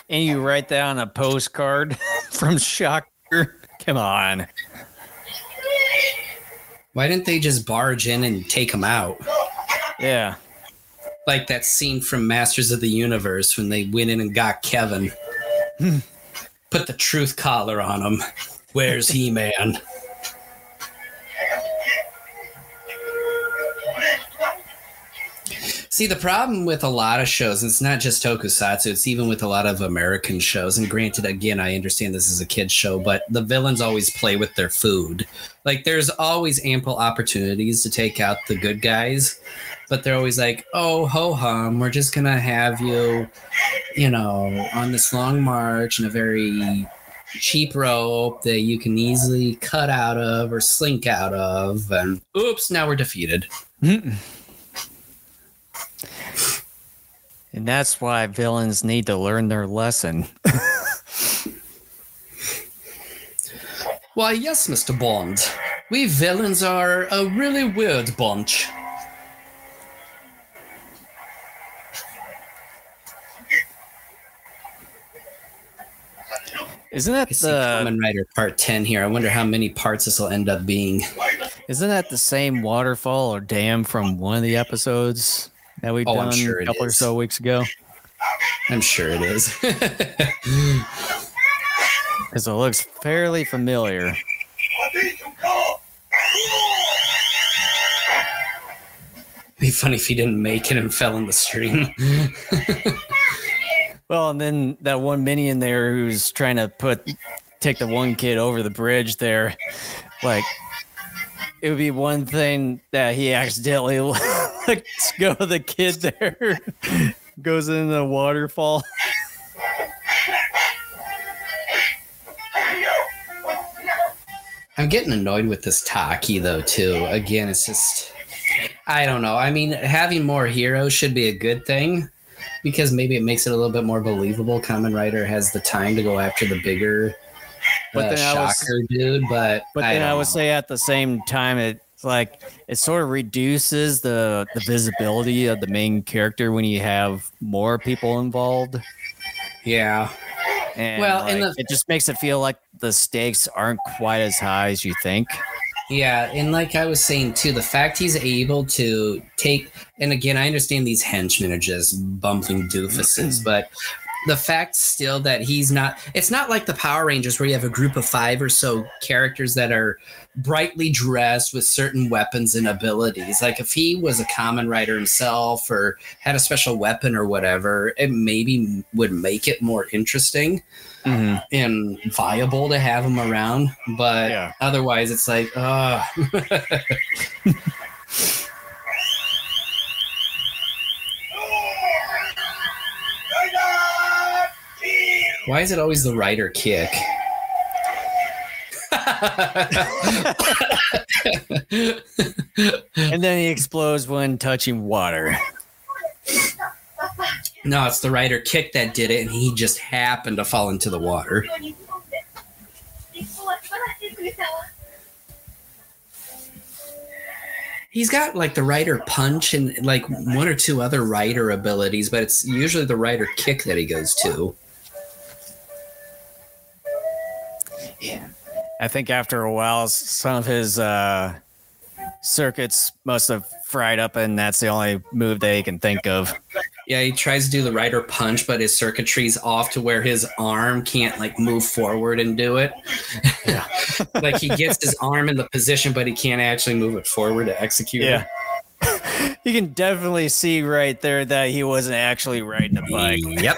And you write that on a postcard from Shocker? Come on. Why didn't they just barge in and take him out? Yeah. Like that scene from Masters of the Universe when they went in and got Kevin. Put the truth collar on him. Where's He Man? See, the problem with a lot of shows, it's not just tokusatsu, it's even with a lot of American shows. And granted, again, I understand this is a kid's show, but the villains always play with their food. Like, there's always ample opportunities to take out the good guys, but they're always like, oh, ho hum, we're just to have you, you know, on this long march in a very cheap rope that you can easily cut out of or slink out of. And oops, now we're defeated. And that's why villains need to learn their lesson. Why, yes, Mr. Bond. We villains are a really weird bunch. Isn't that the Kamen Rider Part Ten here? I wonder how many parts this will end up being. Isn't that the same waterfall or dam from one of the episodes that we've oh, done sure a couple or so weeks ago? I'm sure it is. Because it looks fairly familiar. It'd be funny if he didn't make it and fell in the stream. Well, and then that one minion there who's trying to put take the one kid over the bridge there, like it would be one thing that he accidentally lets go the kid there, goes in the waterfall. I'm getting annoyed with this Taki though too. Again, it's just I don't know. I mean, having more heroes should be a good thing because maybe it makes it a little bit more believable. Kamen Rider has the time to go after the bigger But uh, then I was- dude, but But then I, would know. say at the same time, it's like it sort of reduces the the visibility of the main character when you have more people involved. yeah. And Well, like, and the- it just makes it feel like the stakes aren't quite as high as you think. Yeah, and like I was saying too, the fact he's able to take, and again, I understand these henchmen are just bumbling doofuses, but the fact still that he's not, it's not like the Power Rangers where you have a group of five or so characters that are brightly dressed with certain weapons and abilities. Like if he was a Kamen Rider himself or had a special weapon or whatever, it maybe would make it more interesting and viable to have him around. But Yeah. otherwise, it's like, uh why is it always the rider kick? And then he explodes when touching water. No, it's the rider kick that did it, and he just happened to fall into the water. He's got like the rider punch and like one or two other rider abilities, but it's usually the rider kick that he goes to. Yeah. I think after a while, some of his uh, circuits must have fried up, and that's the only move that he can think of. Yeah, he tries to do the rider punch, but his circuitry's off to where his arm can't like move forward and do it. Yeah. like he gets his arm in the position, but he can't actually move it forward to execute Yeah. it. You can definitely see right there that he wasn't actually riding a bike. Yep.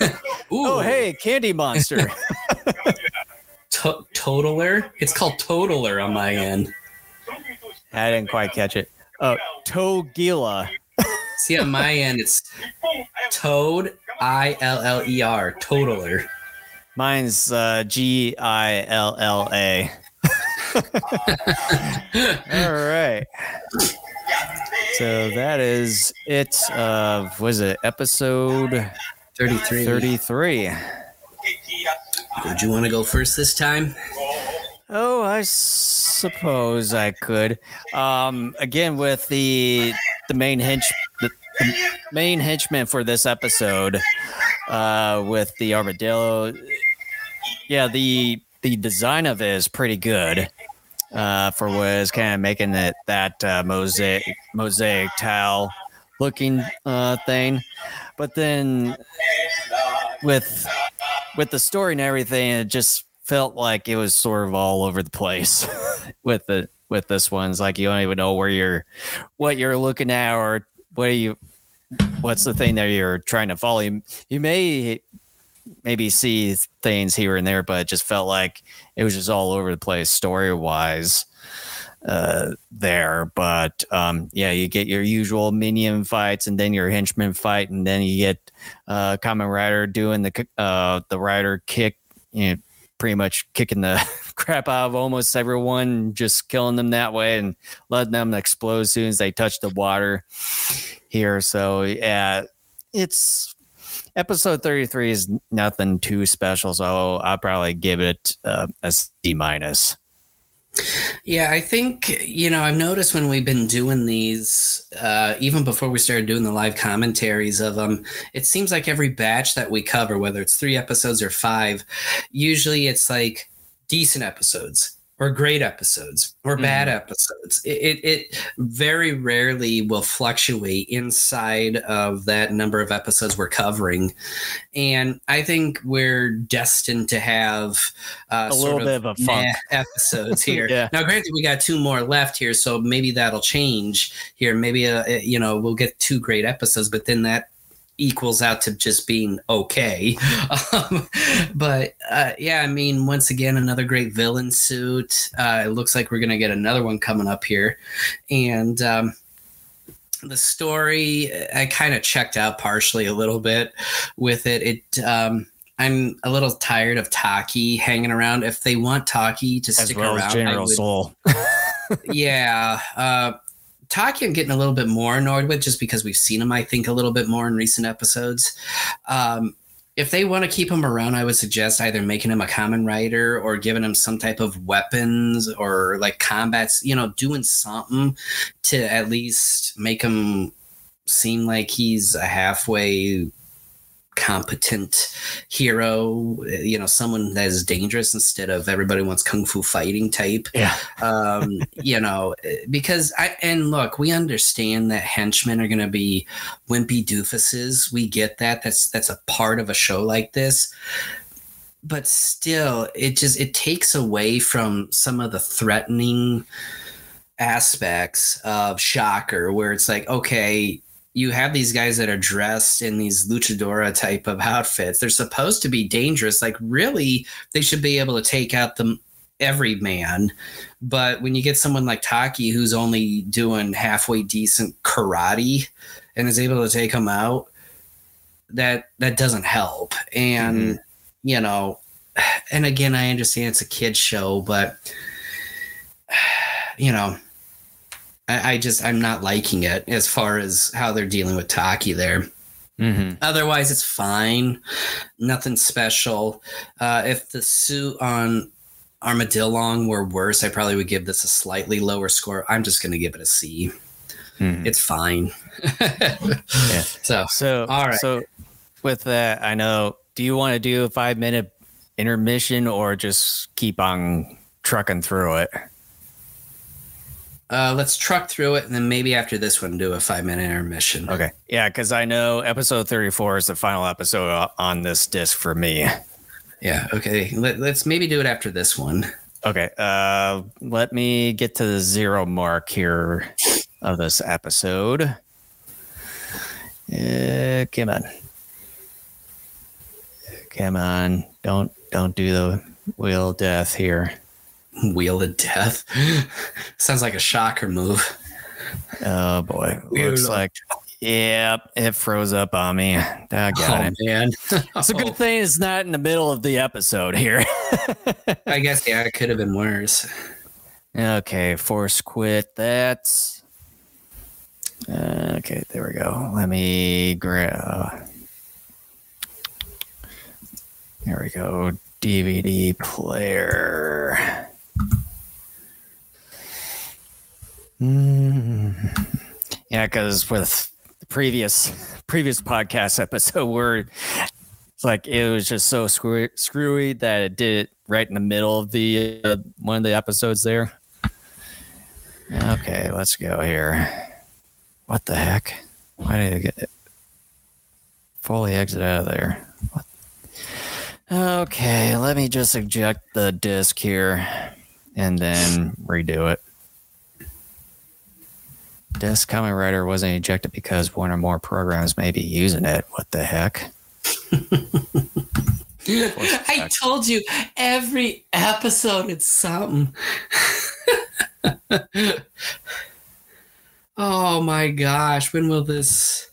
Ooh, Oh, hey, Candy Monster. to- totaler. It's called totaler on my end. I didn't quite catch it. Oh, Togila. See, on my end, it's Toad I L L E R. Totaler. Mine's uh, G I L L A. All right. So that is it. Uh, was it episode 33. 33? Would you want to go first this time? Oh, I suppose I could. Um, again, with the the main hench, main henchman for this episode, uh, with the armadillo. Yeah, the the design of it is pretty good. Uh, for what is kind of making it that uh, mosaic mosaic tile looking uh thing, but then with with the story and everything, it just felt like it was sort of all over the place with the with this one. It's like you don't even know where you're what you're looking at or what you what's the thing that you're trying to follow. You, you may maybe see things here and there, but it just felt like it was just all over the place story wise uh there but um yeah you get your usual minion fights and then your henchman fight and then you get uh Kamen Rider doing the uh the rider kick you know pretty much kicking the crap out of almost everyone just killing them that way and letting them explode as soon as they touch the water here. So yeah it's episode 33 is nothing too special so i'll probably give it uh, a c minus Yeah, I think, you know, I've noticed when we've been doing these, uh, even before we started doing the live commentaries of them, it seems like every batch that we cover, whether it's three episodes or five, usually it's like decent episodes or great episodes or bad episodes. It, it, it very rarely will fluctuate inside of that number of episodes we're covering. And I think we're destined to have uh, A little bit of a funk. episodes here. Yeah. Now, granted, we got two more left here, so maybe that'll change here. Maybe, uh, you know, we'll get two great episodes, but then that equals out to just being okay. Um, but uh, yeah, I mean, once again, another great villain suit. Uh, it looks like we're going to get another one coming up here. And, um, the story i kind of checked out partially a little bit with it it um i'm a little tired of taki hanging around if they want taki to as stick well around general would- Zoll yeah uh taki i'm getting a little bit more annoyed with just because we've seen him i think a little bit more in recent episodes. Um if they want to keep him around, I would suggest either making him a Kamen Rider or giving him some type of weapons or like combats, you know, doing something to at least make him seem like he's a halfway competent hero, you know, someone that is dangerous instead of everybody wants kung fu fighting type yeah um, you know, because I and look, we understand that henchmen are going to be wimpy doofuses. We get that. That's that's a part of a show like this. But still, it just it takes away from some of the threatening aspects of Shocker, where it's like, okay, you have these guys that are dressed in these luchadora type of outfits. They're supposed to be dangerous. Like, really, they should be able to take out the every man. But when you get someone like Taki who's only doing halfway decent karate and is able to take him out, that that doesn't help. And mm-hmm. you know, and again, I understand it's a kids show, but you know, I, I just I'm not liking it as far as how they're dealing with Taki there. mm-hmm. Otherwise, it's fine. Nothing special. Uh, if the suit on Armadillon were worse, I probably would give this a slightly lower score. I'm just going to give it a C. Mhm. It's fine. So, So, All right. so with that, I know. Do you want to do a five minute intermission or just keep on trucking through it? Uh, let's truck through it, and then maybe after this one, do a five minute intermission. Okay. Yeah, because I know episode 34 is the final episode on this disc for me. Yeah. Okay. Let, let's maybe do it after this one. Okay. Uh, let me get to the zero mark here of this episode. Uh, come on. Come on. Don't don't do the wheel death here. Wheel of Death. Sounds like a shocker move. Oh boy. Wheel Looks like Yep, it froze up on me. I got oh it. man, It's a good thing it's not in the middle of the episode here. I guess yeah, it could have been worse. okay, force quit that. Uh, okay, there we go. Let me grab. There we go. DVD player. Mm. Yeah, because with the previous previous podcast episode, where it's like it was just so screwy, screwy that it did it right in the middle of the uh, one of the episodes there. Okay, let's go here. What the heck? Why did I get it? Fully exit out of there. What? Okay, let me just eject the disk here and then redo it. Disk Kamen Rider wasn't ejected because one or more programs may be using it. What the heck? I told you every episode it's something. oh my gosh, when will this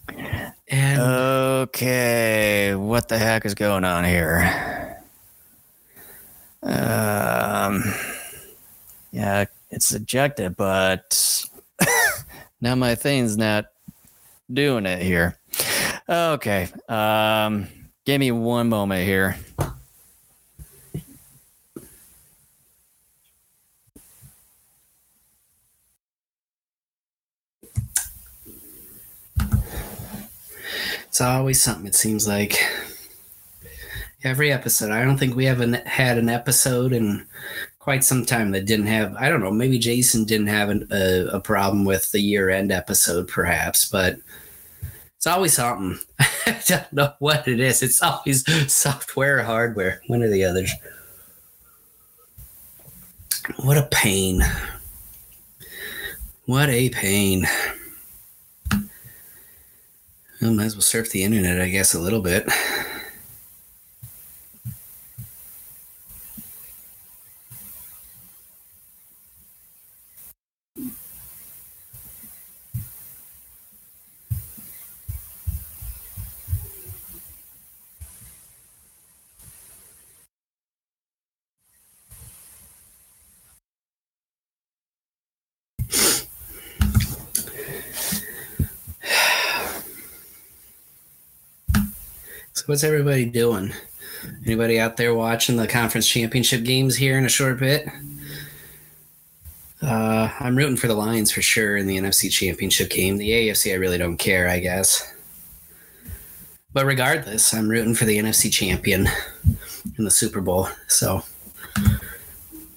end? Okay, what the heck is going on here? Um, yeah, it's ejected, but now my thing's not doing it here. Okay, um, give me one moment here. It's always something. It seems like every episode. I don't think we haven't had an episode in quite some time that didn't have. I don't know. Maybe Jason didn't have an, a, a problem with the year end episode, perhaps, but it's always something. I don't know what it is. It's always software hardware, one or the others. What a pain. What a pain. Well, might as well surf the internet, I guess, a little bit. So what's everybody doing? Anybody out there watching the conference championship games here in a short bit? Uh, I'm rooting for the Lions for sure in the NFC championship game. The AFC, I really don't care, I guess. But regardless, I'm rooting for the NFC champion in the Super Bowl. So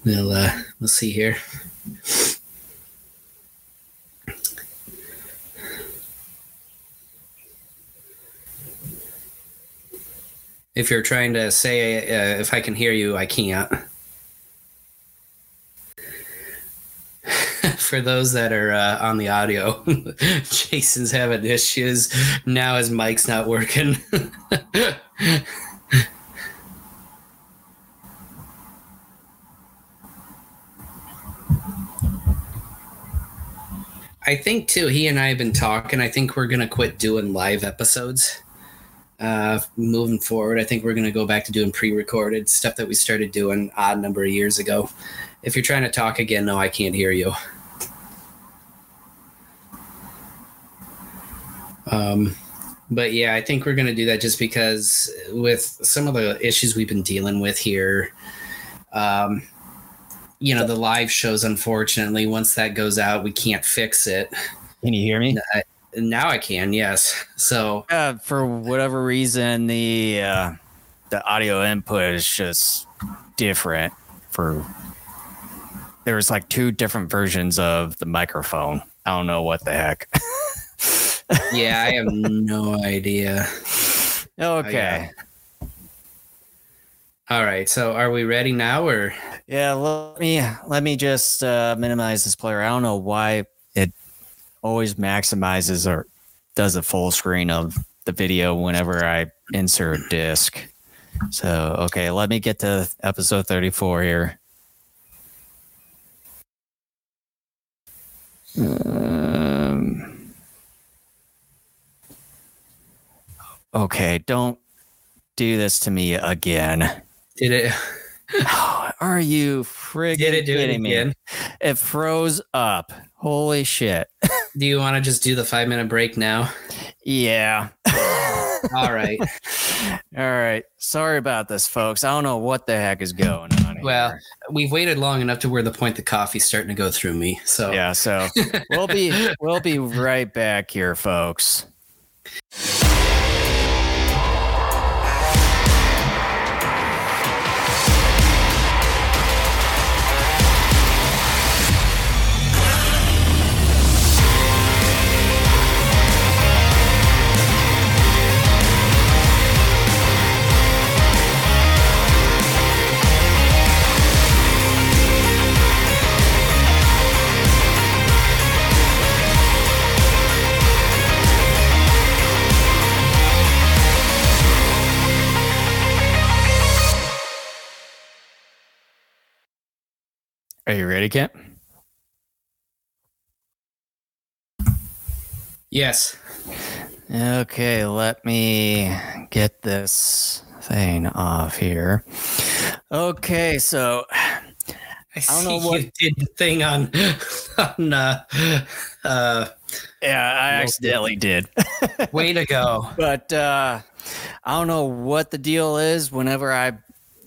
we'll uh, we'll see here. If you're trying to say uh, if I can hear you, I can't. For those that are uh, on the audio, Jason's having issues. Now his mic's not working. I think too, he and I have been talking. I think we're going to quit doing live episodes uh, moving forward. I think we're going to go back to doing pre-recorded stuff that we started doing odd number of years ago. If you're trying to talk again, no, I can't hear you. Um, but yeah, I think we're going to do that just because with some of the issues we've been dealing with here, um, you know, the live shows, unfortunately, once that goes out, we can't fix it. Can you hear me? I, now I can, yes. So Uh, for whatever reason, the uh, the audio input is just different. For there's like two different versions of the microphone. I don't know what the heck. yeah, I have no idea. okay. All right. So are we ready now or Yeah, let me let me just uh, minimize this player. I don't know why it always maximizes or does a full screen of the video whenever I insert a disc. So okay, let me get to episode 34 here. Um, Okay, don't do this to me again. Did it? Are you friggin' Did it do it kidding me? It froze up. Holy shit. Do you want to just do the five minute break now? Yeah. All right. All right. Sorry about this, folks. I don't know what the heck is going on. here. Well, we've waited long enough to where the point the coffee's starting to go through me. So yeah. So we'll be we'll be right back here, folks. Are you ready, Kent? yes. Okay, let me get this thing off here. Okay, so I, don't know what- you did the thing on on uh, uh yeah, I accidentally did. way to go. but uh I don't know what the deal is whenever I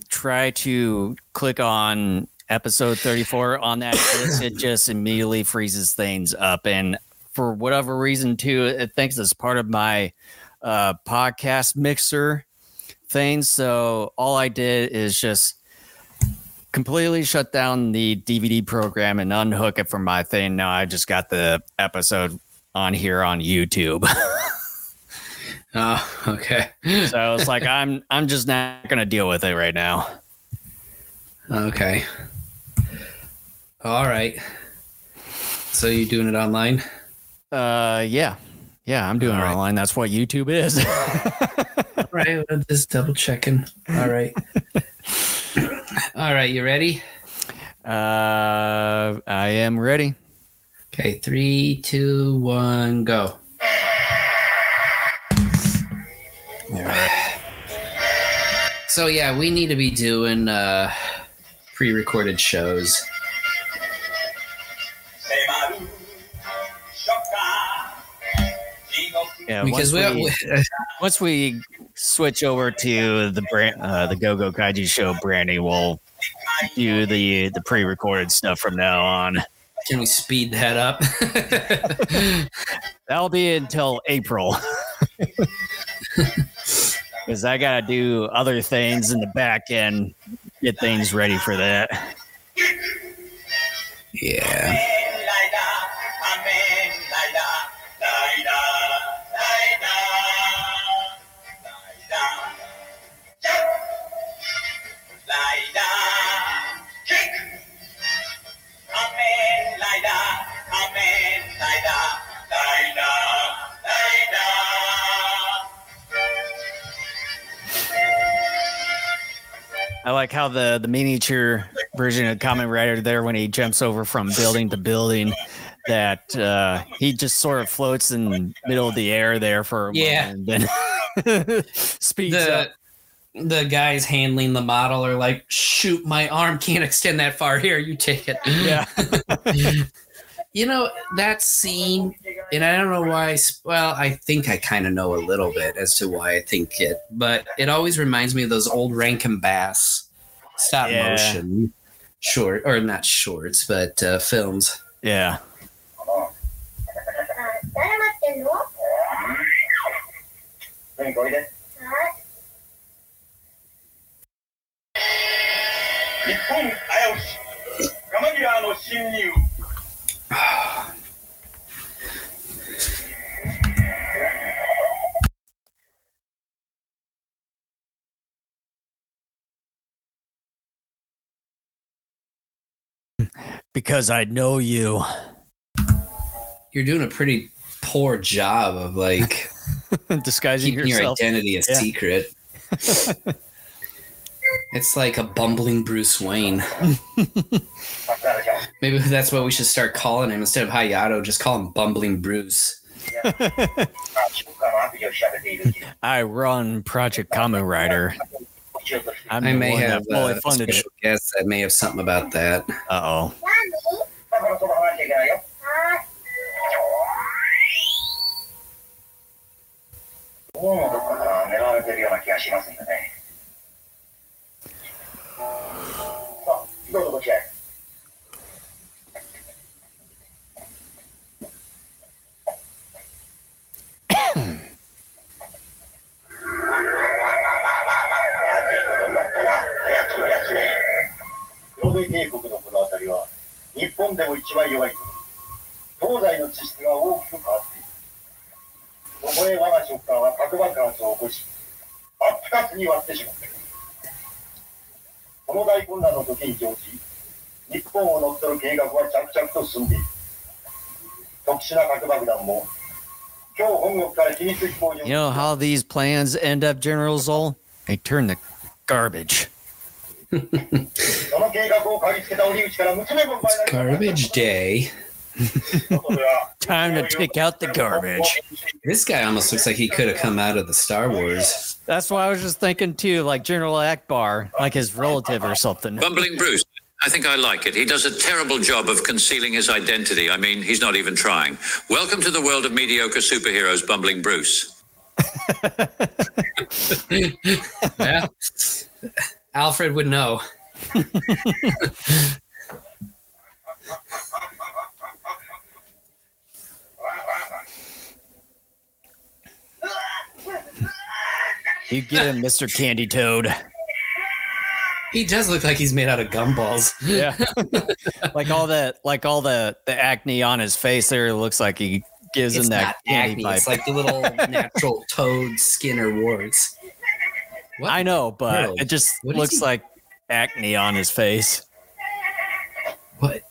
try to click on episode 34 on that list, it just immediately freezes things up and for whatever reason too it thinks it's part of my uh podcast mixer thing so all I did is just completely shut down the DVD program and unhook it from my thing now I just got the episode on here on YouTube Oh, okay. So it's like I'm I'm just not gonna deal with it right now. Okay. All right. So you doing it online? Uh yeah. Yeah, I'm doing All it right. online. That's what YouTube is. All right, I'm just double checking. All right. All right, you ready? uh I am ready. Okay, three, two, one, go. So yeah, we need to be doing uh pre-recorded shows. Yeah, Because once we, we, once we switch over to the brand uh the Go Go Kaiju show branding, we'll do the the pre-recorded stuff from now on. can we speed that up? That'll be until April. Because I gotta do other things in the back end, get things ready for that. yeah. I like how the the miniature version of Kamen Rider there when he jumps over from building to building that uh he just sort of floats in the middle of the air there for a Yeah. moment and then speeds The up. the guys handling the model are like, shoot, my arm can't extend that far. Here, you take it. Yeah. You know, that scene, and I don't know why. s- Well, I think I kind of know a little bit as to why I think it, but it always reminds me of those old Rankin Bass stop Yeah. motion short, or not shorts, but uh, films. Yeah. Because I know you. You're doing a pretty poor job of like Disguising keeping your identity a Yeah. secret. It's like a bumbling Bruce Wayne. Maybe that's what we should start calling him instead of Hayato. Just call him Bumbling Bruce. I run Project Kamen Rider. I'm i may have that uh, funded a guess that may have something about that. Uh oh. どうぞ。帝国のこの辺りは日本でも一番弱い東西の地質が大きく変わっているここへ我がショッカーは角馬を起こし真っ二つに割ってしまったこの大混乱の時に乗じ日本を乗っ取る計画は着々と進んでいる特殊な核爆弾も今日本国から秘密飛行場 You know how these plans end up, General Zoll? They turn to garbage. その計画を嗅ぎつけた折口から娘も奪えられ Garbage day. Time to take out the garbage. This guy almost looks like he could have come out of the Star Wars. That's what I was just thinking too, like General Ackbar, like his relative or something. Bumbling Bruce. I think I like it. He does a terrible job of concealing his identity. I mean, he's not even trying. Welcome to the world of mediocre superheroes, Bumbling Bruce. Yeah. Alfred would know. You get him, Mr. Candy Toad. He does look like he's made out of gumballs. Yeah. like all that like all the, the acne on his face there looks like he gives It's him that candy acne. pipe. It's like the little natural toad skin or warts. What? I know, but it just looks he- like acne on his face. What?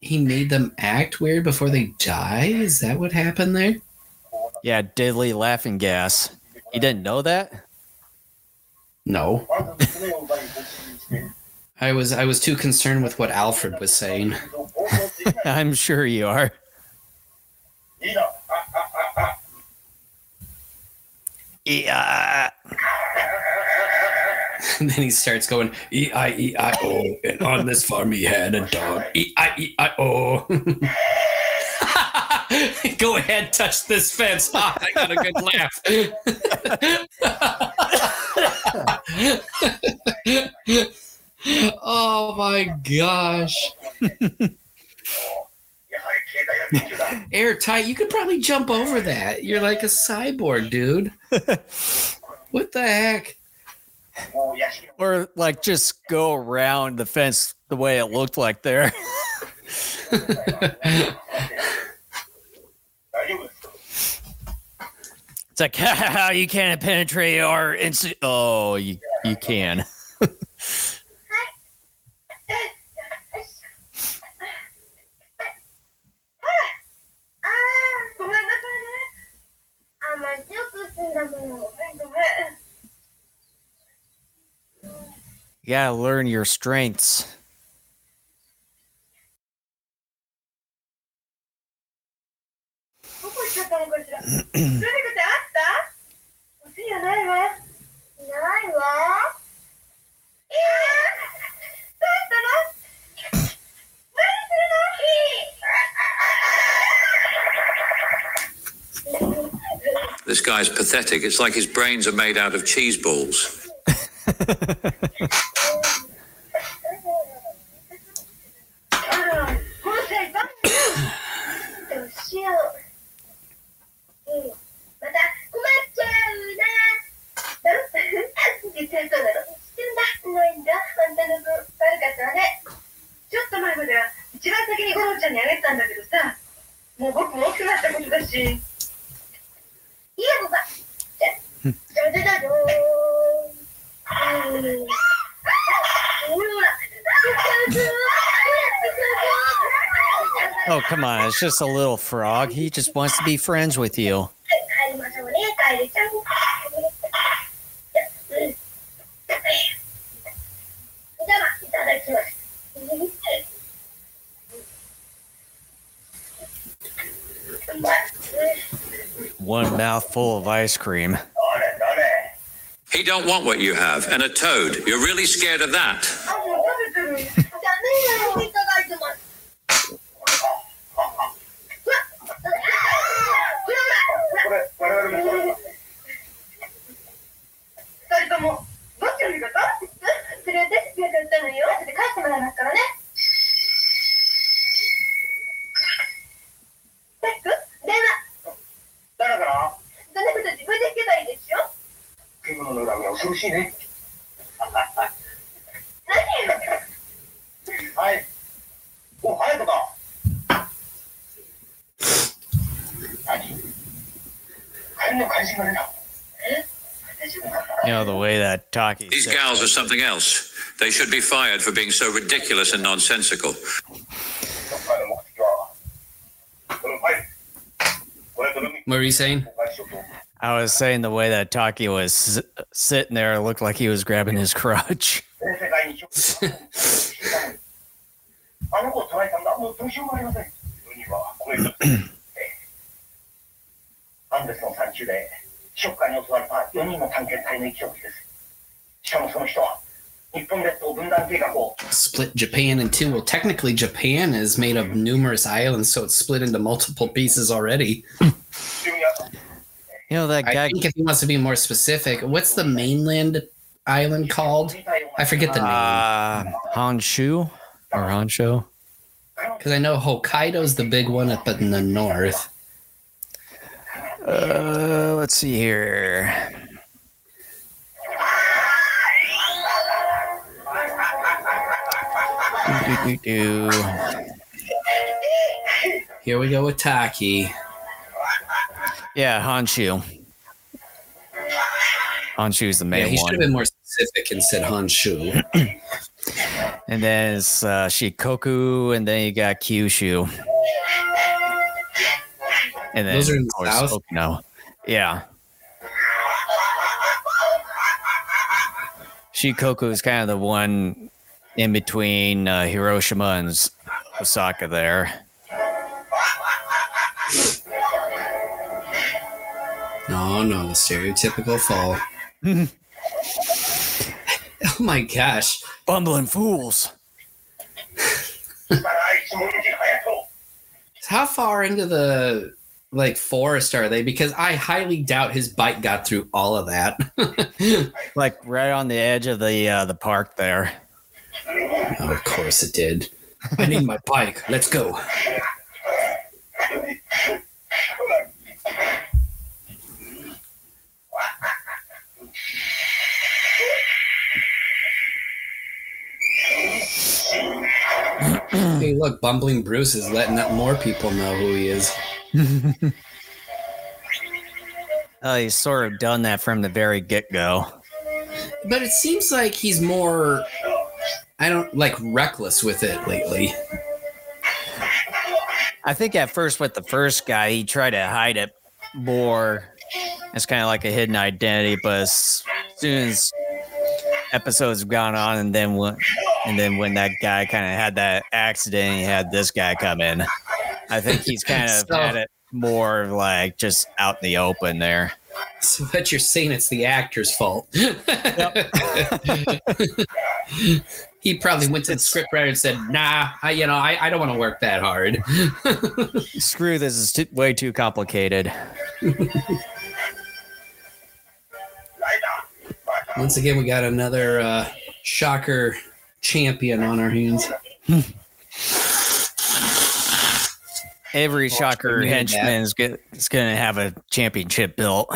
He made them act weird before they die? Is that what happened there? Yeah, deadly laughing gas. You didn't know that? No. I was I was too concerned with what Alfred was saying. I'm sure you are. Yeah. and then he starts going E I E I O, and on this farm he had a dog. E I E I O. Go ahead, touch this fence. Ah, I got a good laugh. oh my gosh. Airtight, you could probably jump over that. You're like a cyborg, dude. what the heck? Oh, or like just go around the fence the way it looked like there. It's like you can't penetrate our inst- Oh, you you can. you gotta learn your strengths. This guy's pathetic. It's like his brains are made out of cheese balls. う。ん、また困っちゃうな。だろ実はそうなの。知ってんだ。すごいんだ。あんたの分、悪かったわね。ちょっと前までは一番先に五郎ちゃんにあげてたんだけどさ、もう僕も大きくなったことだし。いいや、ボバ。じゃ、それでだよ。うん。ほら。Oh, come on. It's just a little frog. He just wants to be friends with you. One mouthful of ice cream. He don't want what you have, and a toad. You're really scared of that. These gals are something else. They should be fired for being so ridiculous and nonsensical. What were you saying? I was saying the way that Taki was s- sitting there looked like he was grabbing his crotch. split Japan in two. Well, technically, Japan is made of mm. numerous islands, so it's split into multiple pieces already. You know that guy. I think if he wants to be more specific, what's the mainland island called? I forget the name. Uh, Honshu or Honshu. Because I know Hokkaido's the big one up in the north. Uh, let's see here. Do-do-do-do. Here we go with Taki. Yeah, Honshu. Honshu's the main Yeah, he should have been more specific and said Honshu. And then it's uh, Shikoku, and then you got Kyushu. And then Those are in the south? Okinawa. Yeah. Shikoku is kind of the one in between uh, Hiroshima and Osaka there. No, no, the stereotypical fall. oh my gosh. Bumbling fools. How far into the like forest are they? Because I highly doubt his bike got through all of that. like right on the edge of the uh, the park there. Oh, of course it did. I need my bike. Let's go. hey, look, Bumbling Bruce is letting up more people know who he is. Oh, he's sort of done that from the very get go. But it seems like he's more, I don't like reckless with it lately. I think at first with the first guy, he tried to hide it more. It's kind of like a hidden identity, but as soon as episodes have gone on, and then when, and then when that guy kind of had that accident, he had this guy come in. I think he's kind of So- had it more like just out in the open there. So what you're saying it's the actor's fault. he probably went to the scriptwriter and said, "Nah, I, you know, I, I don't want to work that hard." Screw this! is too, way too complicated. Once again, we got another uh, shocker champion on our hands. Every shocker henchman is, is going to have a championship belt.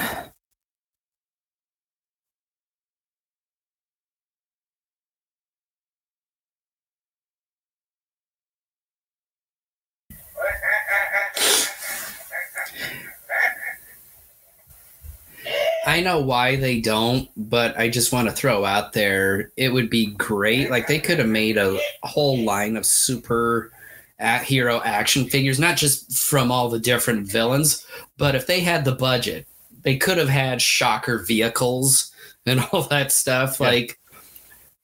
I know why they don't, but I just want to throw out there it would be great. Like they could have made a whole line of super hero action figures, not just from all the different villains, but if they had the budget, they could have had shocker vehicles and all that stuff, Yeah. like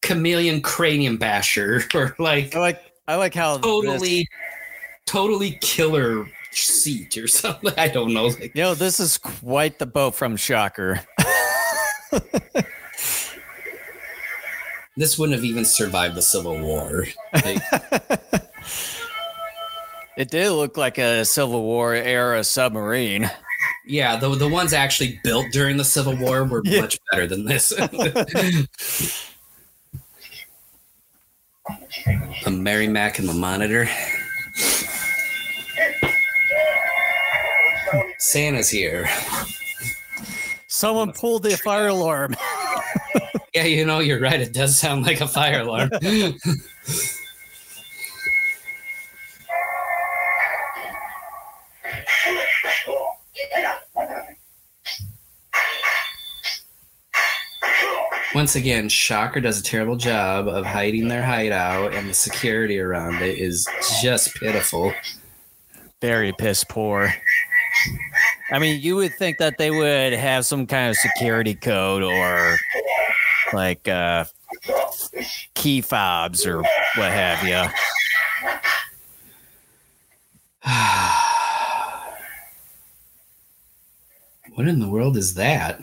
Chameleon Cranium Basher, or like I like I like how this- totally, totally killer seat or something. I don't know. Like, know, this is quite the boat from Shocker. this wouldn't have even survived the Civil War. Like, It did look like a Civil War era submarine. yeah, the the ones actually built during the Civil War were Yeah. much better than this. the Merrimack and the Monitor. Santa's here. Someone pulled the fire alarm. Yeah, you know, you're right. It does sound like a fire alarm. Once again, Shocker does a terrible job of hiding their hideout, and the security around it is just pitiful. Very piss poor. I mean, you would think that they would have some kind of security code or like uh, key fobs or what have you. what in the world is that?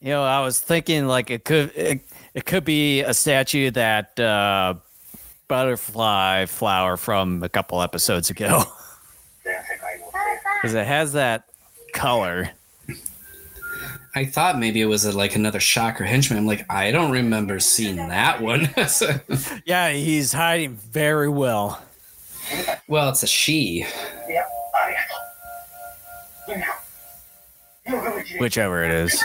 You know, I was thinking like it could it, it could be a statue that uh, butterfly flower from a couple episodes ago because it has that color. I thought maybe it was a, like another shocker henchman. I'm like, I don't remember seeing that one. so, Yeah, he's hiding very well. well, it's a she. Whichever it is,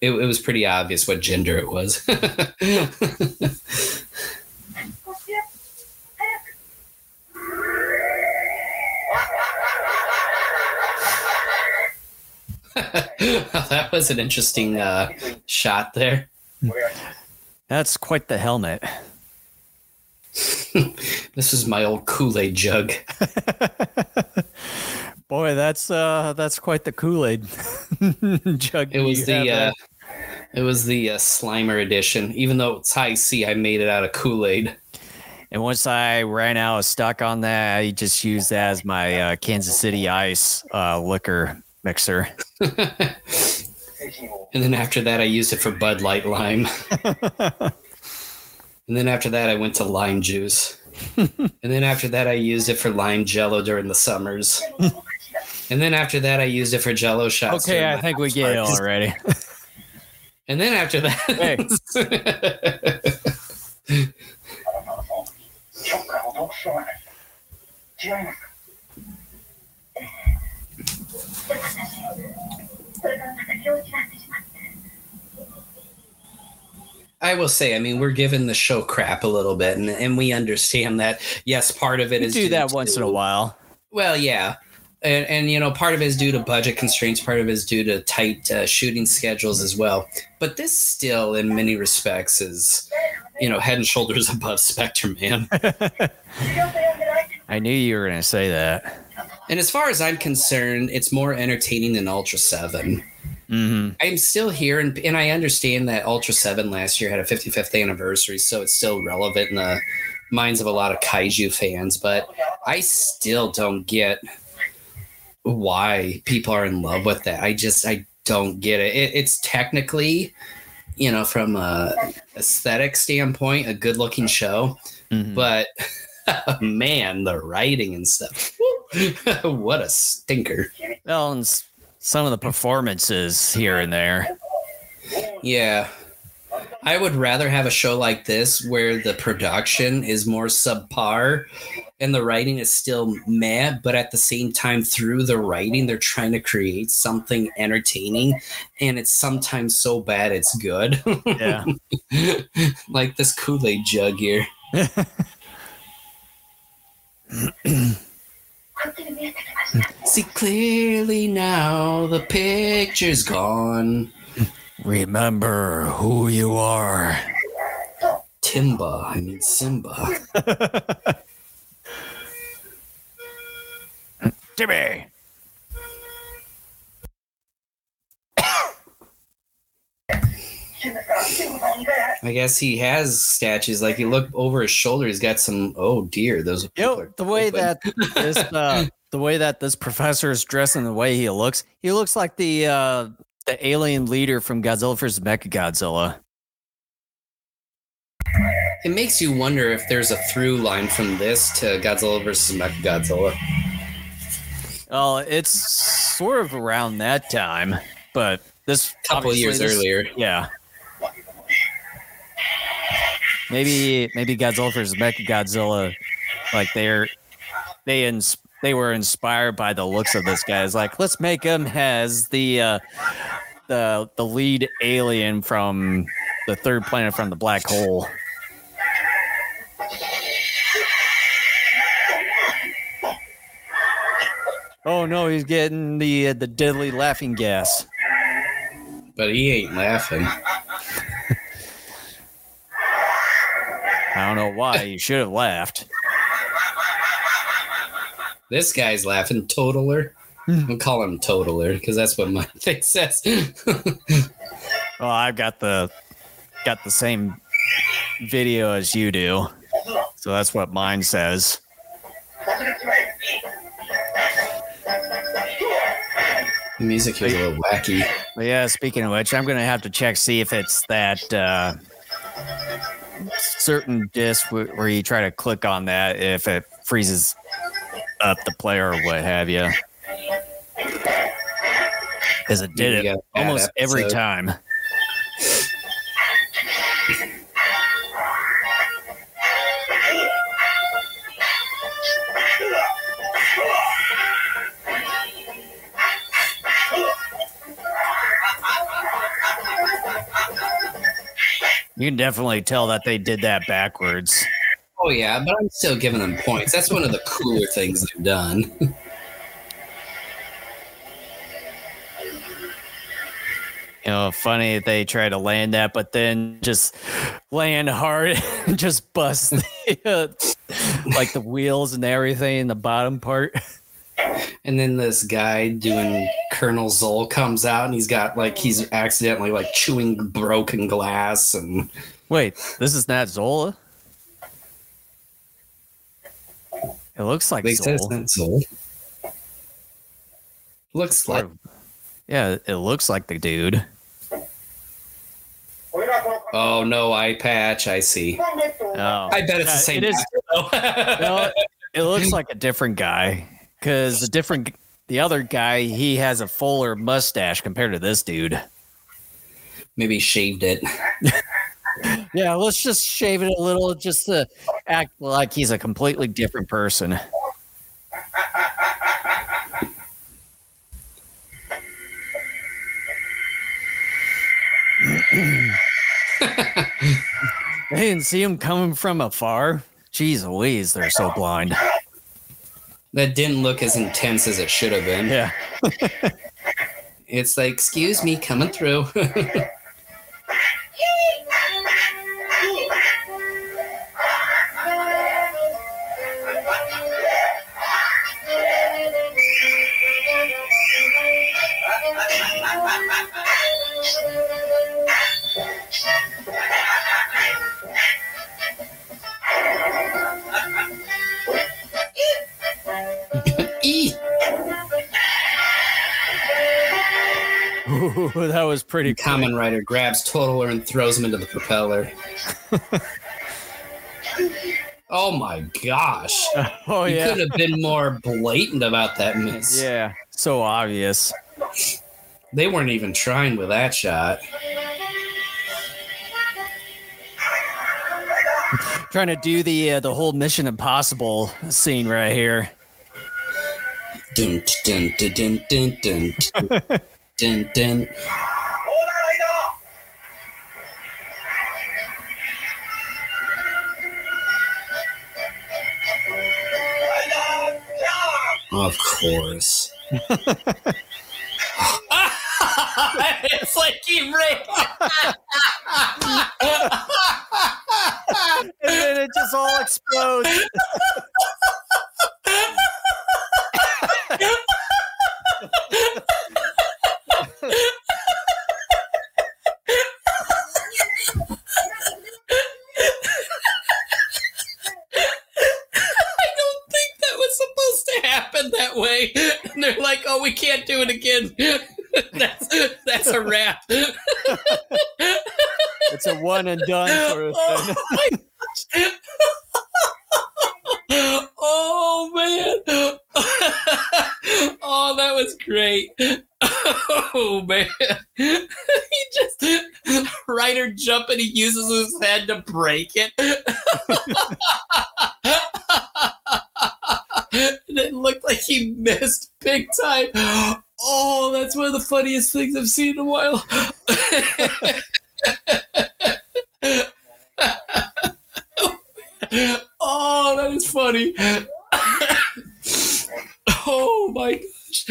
It, it was pretty obvious what gender it was. that was an interesting uh, shot there. That's quite the helmet. This is my old Kool Aid jug. Boy, that's uh that's quite the Kool-Aid jug. It was the uh, it was the uh, Slimer edition. Even though it's Hi-C, I made it out of Kool Aid. and once I ran out of stock on that, I just used that as my uh, Kansas City Ice uh, liquor mixer. and then after that, I used it for Bud Light Lime. and then after that, I went to lime juice. and then after that, I used it for lime Jello during the summers. and then after that, I used it for Jello shots. Okay, I think we house get it already. And then after that, シ I will say, I mean, we're giving the show crap a little bit, and, and we understand that. Yes, part of it We is do due that once in a while. Well, yeah, and, and you know, part of it is due to budget constraints. Part of it is due to tight uh, shooting schedules as well. But this still, in many respects, is you know head and shoulders above Spectre Man. I knew you were going to say that. And as far as I'm concerned, it's more entertaining than Ultra 7. Mm-hmm. I'm still here, and, and I understand that Ultra 7 last year had a 55th anniversary, so it's still relevant in the minds of a lot of kaiju fans, but I still don't get why people are in love with that. I just, I don't get it. it it's technically, you know, from a aesthetic standpoint, a good looking show, mm-hmm. but. man, the writing and stuff. what a stinker. Well, and some of the performances here and there. Yeah. I would rather have a show like this where the production is more subpar and the writing is still meh, but at the same time, through the writing, they're trying to create something entertaining and it's sometimes so bad it's good. Yeah. like this Kool Aid jug here. See clearly now the picture's gone. Remember who you are. Timba, I mean Simba. Timmy. I guess he has statues. Like you look over his shoulder, he's got some. Oh dear, those. You know, the way open. that this uh, the way that this professor is dressed and the way he looks, he looks like the uh, the alien leader from Godzilla vs. Mechagodzilla. It makes you wonder if there's a through line from this to Godzilla versus Mechagodzilla. Well, it's sort of around that time, but this couple years this- earlier. Yeah. Maybe maybe Godzilla vs. Mechagodzilla, like they're they ins- they were inspired by the looks of this guy. It's like let's make him as the uh, the the lead alien from the third planet from the black hole. Oh no, he's getting the uh, the deadly laughing gas. But he ain't laughing. I don't know why. You should have laughed. This guy's laughing. Totaler. I'll call him Totaler because that's what my thing says. Well, I've got the got the same video as you do, so that's what mine says. the music is a little wacky. But yeah, speaking of which, I'm gonna have to check see if it's that uh, certain disc where you try to click on that if it freezes up the player or what have you. Because it did it almost every time. You can definitely tell that they did that backwards. Oh yeah, but I'm still giving them points. That's one of the cooler things they've done. You know, funny that they try to land that, but then just land hard and just bust the, uh, like the wheels and everything in the bottom part. And then this guy doing Colonel Zoll comes out and he's got like he's accidentally like chewing broken glass and Wait, this is not Zola? It looks like they said Zola. not Zoll. Looks like Yeah, it looks like the dude. oh no eye patch. I see. Oh, I bet it's the same. It is. guy. No, it looks like a different guy because the different the other guy he has a fuller mustache compared to this dude. Maybe shaved it. Yeah, let's just shave it a little just to act like he's a completely different person. they didn't see him coming from afar. Jeez Louise, they're so blind. That didn't look as intense as it should have been. Yeah. It's like, excuse me, coming through. Ooh, that was pretty cool. Kamen Rider grabs Totaler and throws him into the propeller. oh my gosh. Oh you yeah. could have been more blatant about that miss. Yeah. So obvious. They weren't even trying with that shot. Trying to do the uh, the whole Mission Impossible scene right here. Dun, dun, dun, Dun, dun. Of course. it's like he ripped. and then it just all explodes. way, and they're like, "Oh, we can't do it again." that's that's a wrap. It's a one and done for us. oh oh man. oh, that was great. Oh man. he just Rider jump and he uses his head to break it. Looked like he missed big time. Oh, that's one of the funniest things I've seen in a while. oh, that is funny. oh my gosh.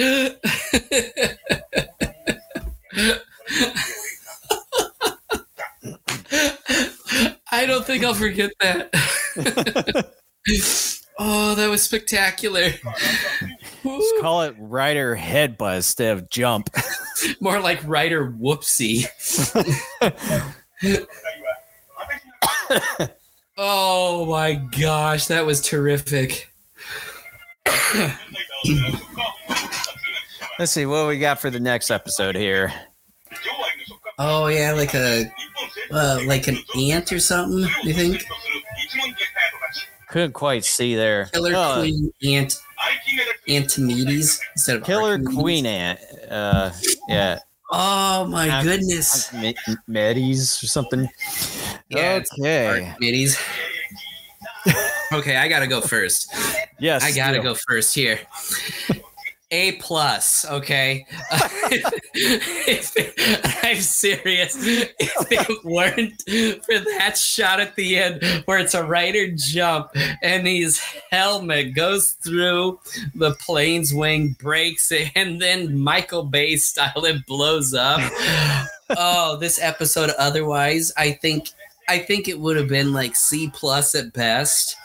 I don't think I'll forget that. oh, that was spectacular. Let's call it Rider headbutt instead of jump. More like Rider whoopsie. oh my gosh, that was terrific. Let's see what we got for the next episode here. Oh yeah, like a uh, like an ant or something. You think Couldn't quite see there. Killer Oh, Queen Ant Antonides instead of Killer Archimedes? Queen Ant. Uh, yeah. Oh my Ant- goodness. Me- Medes or something. Yeah, okay. Archimedes. okay, I gotta go first. Yes. I gotta go first here. A plus, okay. I'm serious. If it weren't for that shot at the end where it's a rider jump and his helmet goes through the plane's wing, breaks it, and then Michael Bay style it blows up. oh, this episode otherwise, I think I think it would have been like C plus at best.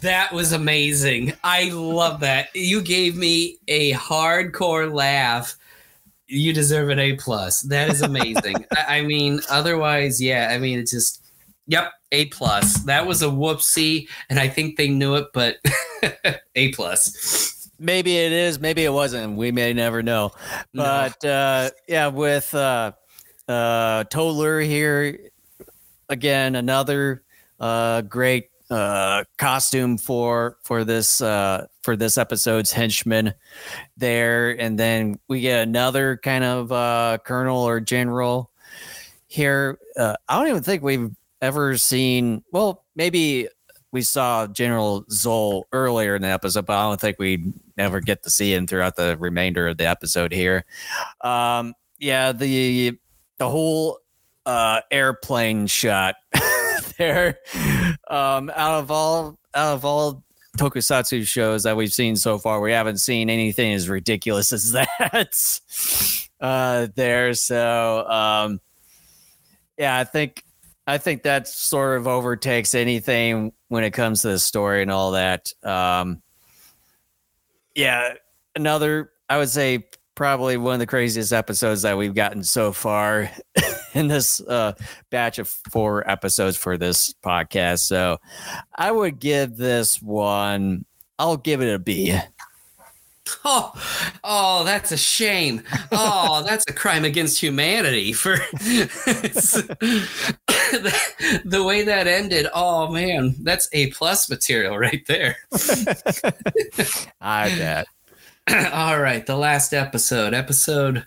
That was amazing. I love that. You gave me a hardcore laugh. You deserve an A plus. That is amazing. I, I mean, otherwise, yeah. I mean, it's just, yep, A plus. That was a whoopsie, and I think they knew it, but A plus. Maybe it is, maybe it wasn't. We may never know. No. But uh, yeah, with uh, uh, Toller here again, another uh, great uh, costume for for this uh, for this episode's henchman there, and then we get another kind of uh, colonel or general here. Uh, I don't even think we've ever seen. Well, maybe we saw General Zoll earlier in the episode, but I don't think we never get to see him throughout the remainder of the episode here. Um, yeah, the the whole uh, airplane shot there. Um, out of all out of all tokusatsu shows that we've seen so far, we haven't seen anything as ridiculous as that. uh, there, so um, yeah, I think I think that sort of overtakes anything when it comes to the story and all that. Um, yeah, another I would say probably one of the craziest episodes that we've gotten so far in this uh, batch of four episodes for this podcast. So I would give this one. I'll give it a B. Oh, oh, that's a shame. Oh, that's a crime against humanity for the, the way that ended. Oh man, that's a plus material right there. I bet. All right, the last episode, episode,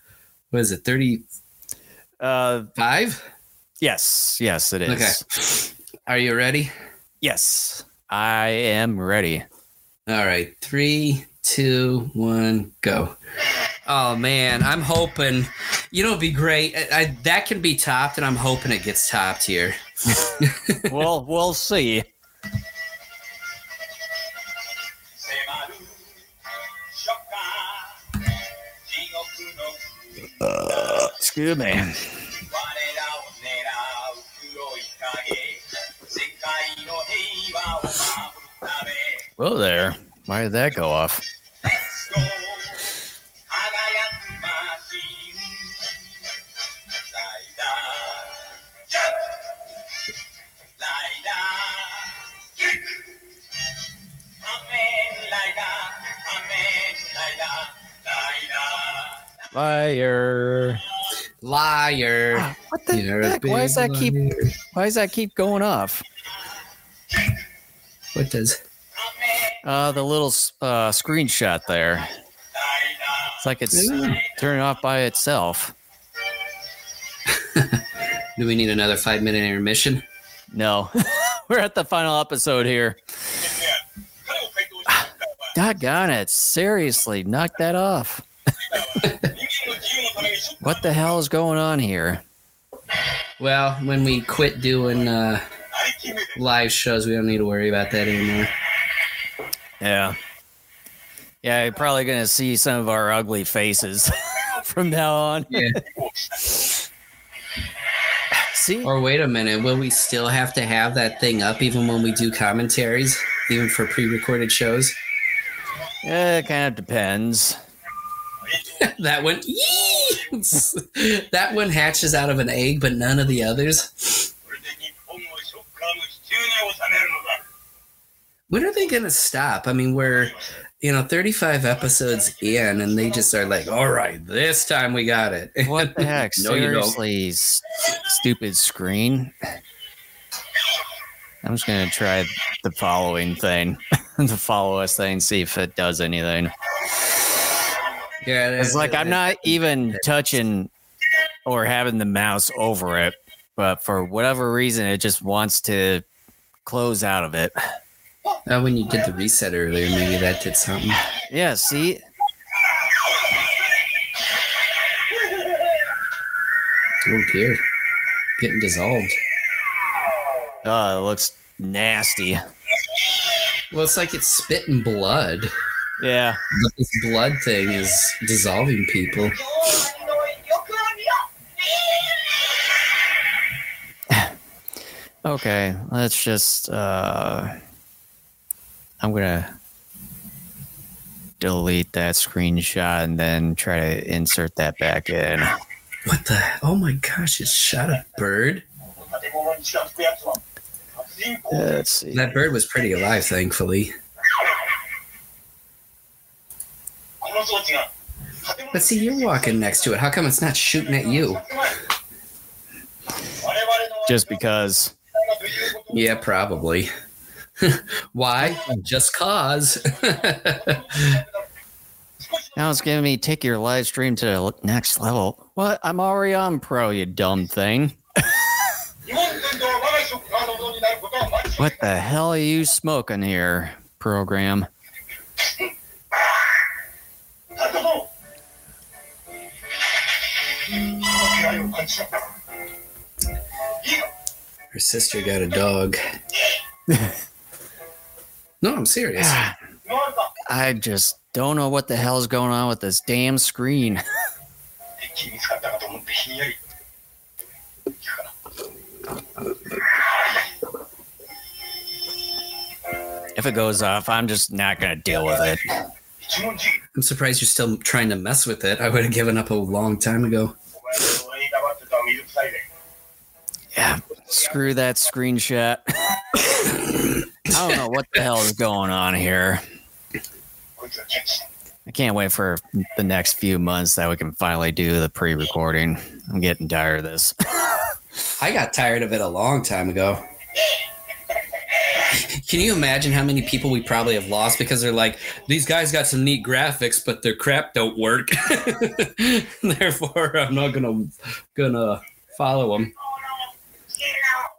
was it thirty Uh, five? yes, yes, it is. Okay, are you ready? Yes, I am ready. All right, three, two, one, go. Oh man, I'm hoping. You know, it'd be great. I, I, that can be topped, and I'm hoping it gets topped here. well, we'll see. Yeah, man. Well, there. Why did that go off? Fire. Liar. Ah, what the You're heck? Why does that liar. keep why does that keep going off? What does uh the little uh screenshot there. It's like it's yeah. turning off by itself. Do we need another five minute intermission? No. We're at the final episode here. Ah, doggone it. Seriously, knock that off what the hell is going on here? Well, when we quit doing uh, live shows, we don't need to worry about that anymore. Yeah. Yeah, you're probably going to see some of our ugly faces from now on. Yeah. see? Or wait a minute. Will we still have to have that thing up even when we do commentaries, even for pre recorded shows? Yeah, it kind of depends. that one, that one hatches out of an egg, but none of the others. When are they gonna stop? I mean, we're you know 35 episodes in, and they just are like, "All right, this time we got it." What the heck? no, Seriously, you don't. stupid screen. I'm just gonna try the following thing, the follow us thing, see if it does anything. Yeah, It's like I'm not even touching or having the mouse over it, but for whatever reason, it just wants to close out of it. Oh, when you did the reset earlier, maybe that did something. Yeah, see? Oh dear, getting dissolved. Oh, it looks nasty. Well, it's like it's spitting blood. Yeah. But this blood thing is dissolving people. okay, let's just uh I'm gonna delete that screenshot and then try to insert that back in. What the oh my gosh, it shot a bird? Let's see. That bird was pretty alive, thankfully. But see, you're walking next to it. How come it's not shooting at you? Just because. Yeah, probably. Why? Just cause. now it's giving me take your live stream to the next level. What? I'm already on pro, you dumb thing. what the hell are you smoking here, program? Her sister got a dog. no, I'm serious. I just don't know what the hell's going on with this damn screen. if it goes off, I'm just not going to deal with it. I'm surprised you're still trying to mess with it. I would have given up a long time ago. Yeah, screw that screenshot. I don't know what the hell is going on here. I can't wait for the next few months that we can finally do the pre recording. I'm getting tired of this. I got tired of it a long time ago. Can you imagine how many people we probably have lost because they're like, these guys got some neat graphics, but their crap don't work. Therefore, I'm not gonna gonna follow them.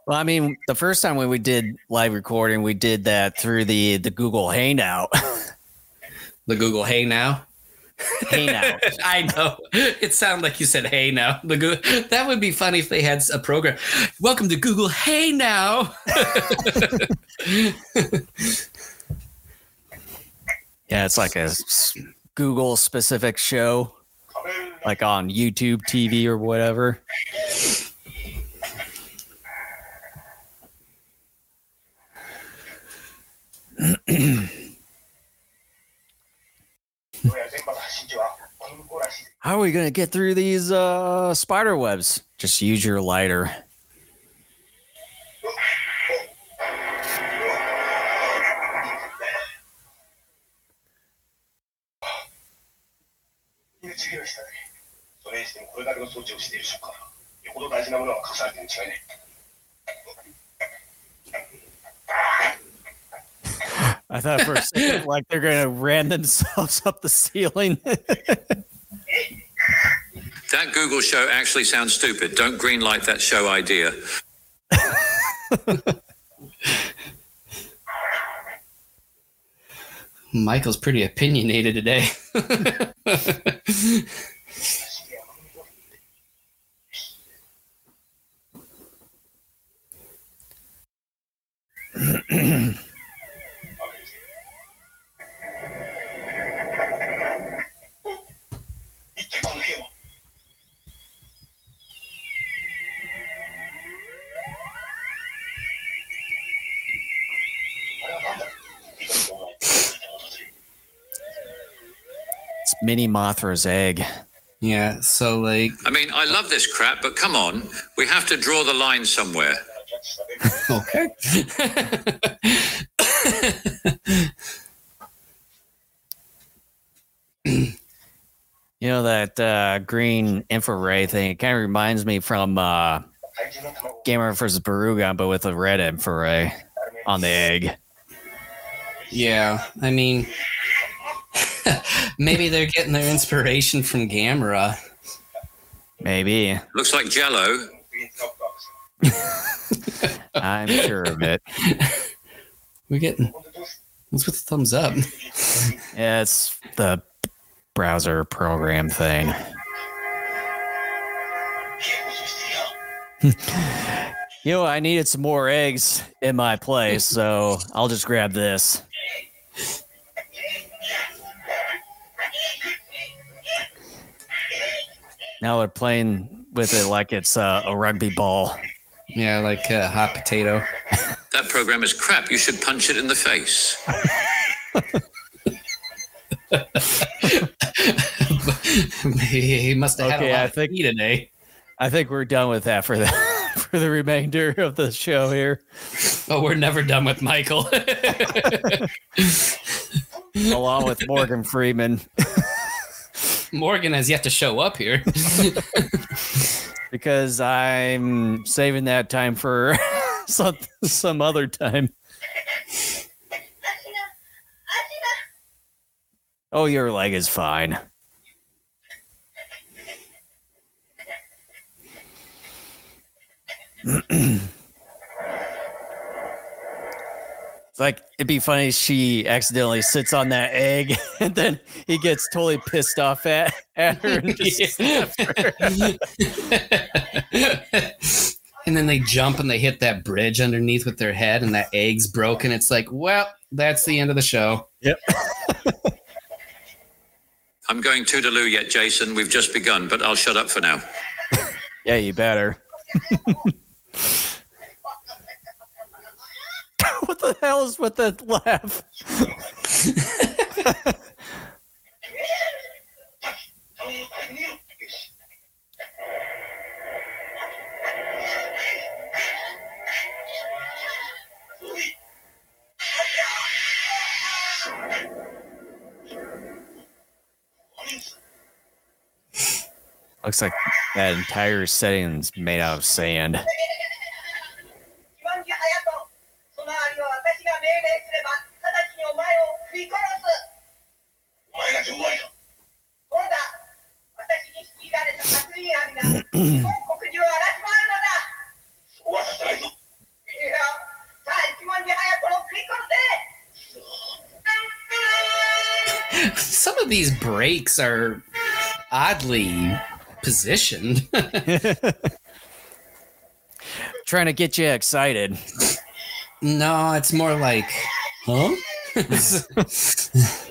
Well, I mean, the first time when we did live recording, we did that through the the Google Hangout. The Google Hey Now. Hangout. I know. It sounded like you said "Hey now." The Goo- that would be funny if they had a program. Welcome to Google Hey Now. Yeah, it's like a Google specific show, like on YouTube TV or whatever. How are we gonna get through these uh, spider webs? Just use your lighter. I thought for a second like they're gonna ram themselves up the ceiling. That Google show actually sounds stupid. Don't greenlight that show idea. Michael's pretty opinionated today. mini Mothra's egg. Yeah, so like. I mean, I love this crap, but come on, we have to draw the line somewhere. okay. you know that uh, green infrared thing? It kind of reminds me from uh, Gamera versus Barugon, but with a red infrared on the egg. Yeah, I mean, Maybe they're getting their inspiration from Gamera. Maybe. Looks like Jello. I'm sure of it. We're getting. What's with the thumbs up? yeah, it's the browser program thing. you know, I needed some more eggs in my place, so I'll just grab this. Now they're playing with it like it's uh, a rugby ball. Yeah, like uh, hot potato. That program is crap. You should punch it in the face. he must have had a lot I of think- tea today. I think we're done with that for the for the remainder of the show here. Oh, we're never done with Michael. along with Morgan Freeman Morgan has yet to show up here. because I'm saving that time for some, some other time. Oh, your leg is fine. like it'd be funny if she accidentally sits on that egg and then he gets totally pissed off at, at her and just her. and then they jump and they hit that bridge underneath with their head, and that egg's broken. It's like, well, that's the end of the show. Yep i'm going toodaloo yet, Jason. We've just begun, but I'll shut up for now. Yeah, you better. what the hell is with that laugh? Looks like that entire setting is made out of sand. Some of these breaks are oddly positioned. Trying to get you excited. no, it's more like, huh?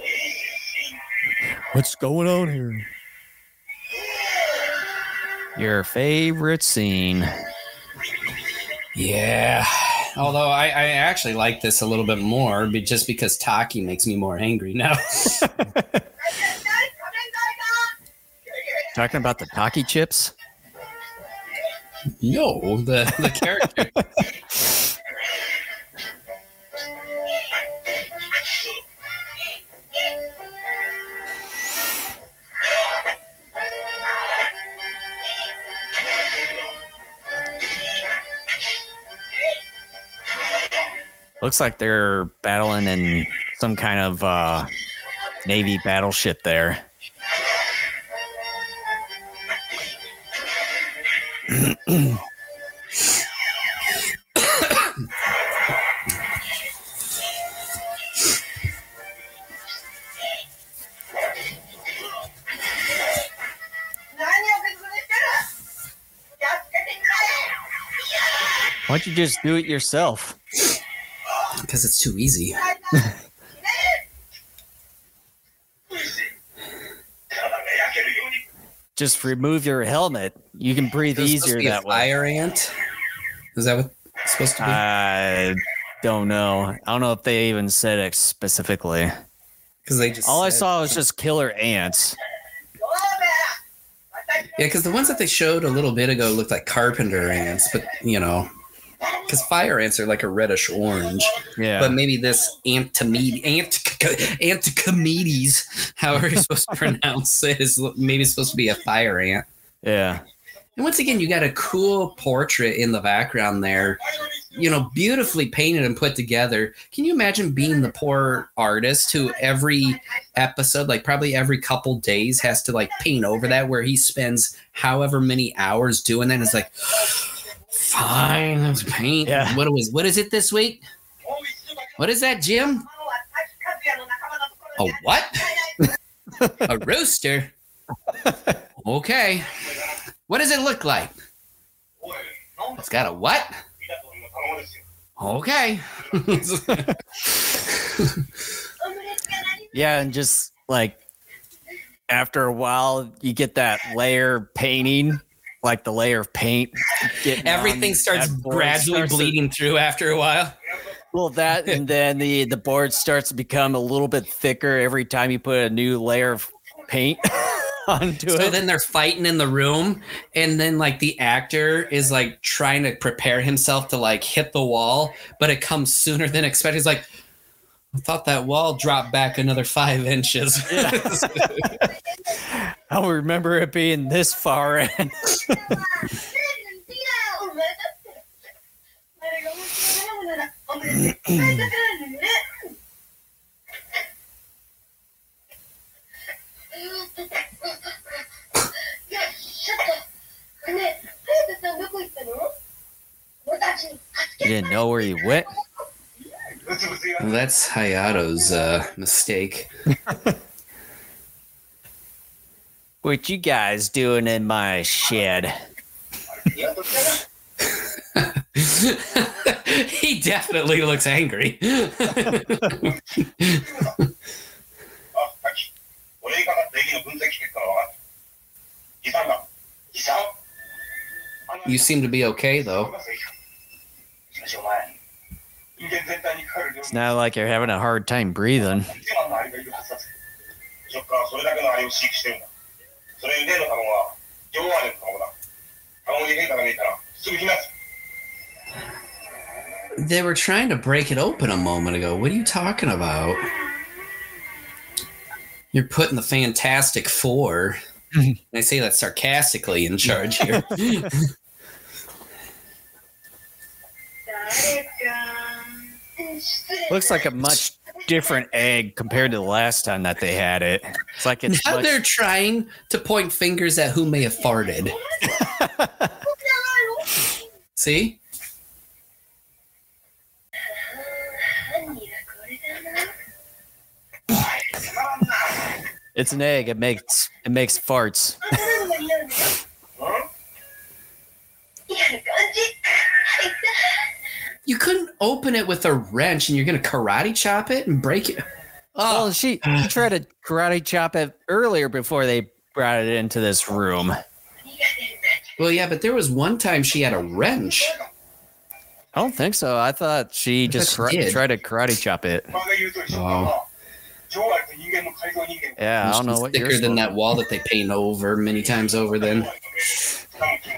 What's going on here? Your favorite scene. Yeah. Although I, I actually like this a little bit more but just because Taki makes me more angry now. Talking about the Taki chips? No, the, the character. Looks like they're battling in some kind of uh, Navy battleship there. Why don't you just do it yourself? because it's too easy. Just remove your helmet. You can breathe easier that way. Fire ant? Is that what it's supposed to be? I don't know. I don't know if they even said it specifically. Because they just all I saw was just killer ants. Yeah, because the ones that they showed a little bit ago looked like carpenter ants, but you know, because fire ants are like a reddish orange. Yeah. But maybe this Antimedes, ant, Anticomedes, however you're supposed to pronounce it, is maybe supposed to be a fire ant. yeah. And once again, you got a cool portrait in the background there, you know, beautifully painted and put together. Can you imagine being the poor artist who every episode, like probably every couple days, has to like paint over that, where he spends however many hours doing that? And it's like, Fine, let's paint. Yeah. What was what is it this week? What is that, Jim? A what? a rooster. Okay. What does it look like? It's got a what? Okay. yeah, and just like after a while, you get that layer painting like the layer of paint. Everything starts gradually starts to- bleeding through after a while. well, that and then the the board starts to become a little bit thicker every time you put a new layer of paint onto So it. So then they're fighting in the room, and then like the actor is like trying to prepare himself to like hit the wall, but it comes sooner than expected. He's like, I thought that wall dropped back another five inches. I don't remember it being this far in. You didn't know where you went? Well, that's Hayato's uh, mistake. What you guys doing in my shed? he definitely looks angry. you seem to be okay, though. It's not like you're having a hard time breathing. それだけのアリを飼育してるんだ。それに例の卵は、女王アリの卵だ。卵に変化が見えたら、すぐ避難する。 They were trying to break it open a moment ago. What are you talking about? You're putting the Fantastic Four. and I say that sarcastically in charge here. Looks like a much different egg compared to the last time that they had it. It's like it's now much, they're trying to point fingers at who may have farted. See? it's an egg. It makes it makes farts. you couldn't open it with a wrench and you're going to karate chop it and break it. Oh, well, ah. she, she tried to karate chop it earlier before they brought it into this room. Well, yeah, but there was one time she had a wrench. I don't think so. I thought she I just thought she tried to karate chop it. Oh. Yeah, I don't know what thicker than that wall that they paint over many times over. Then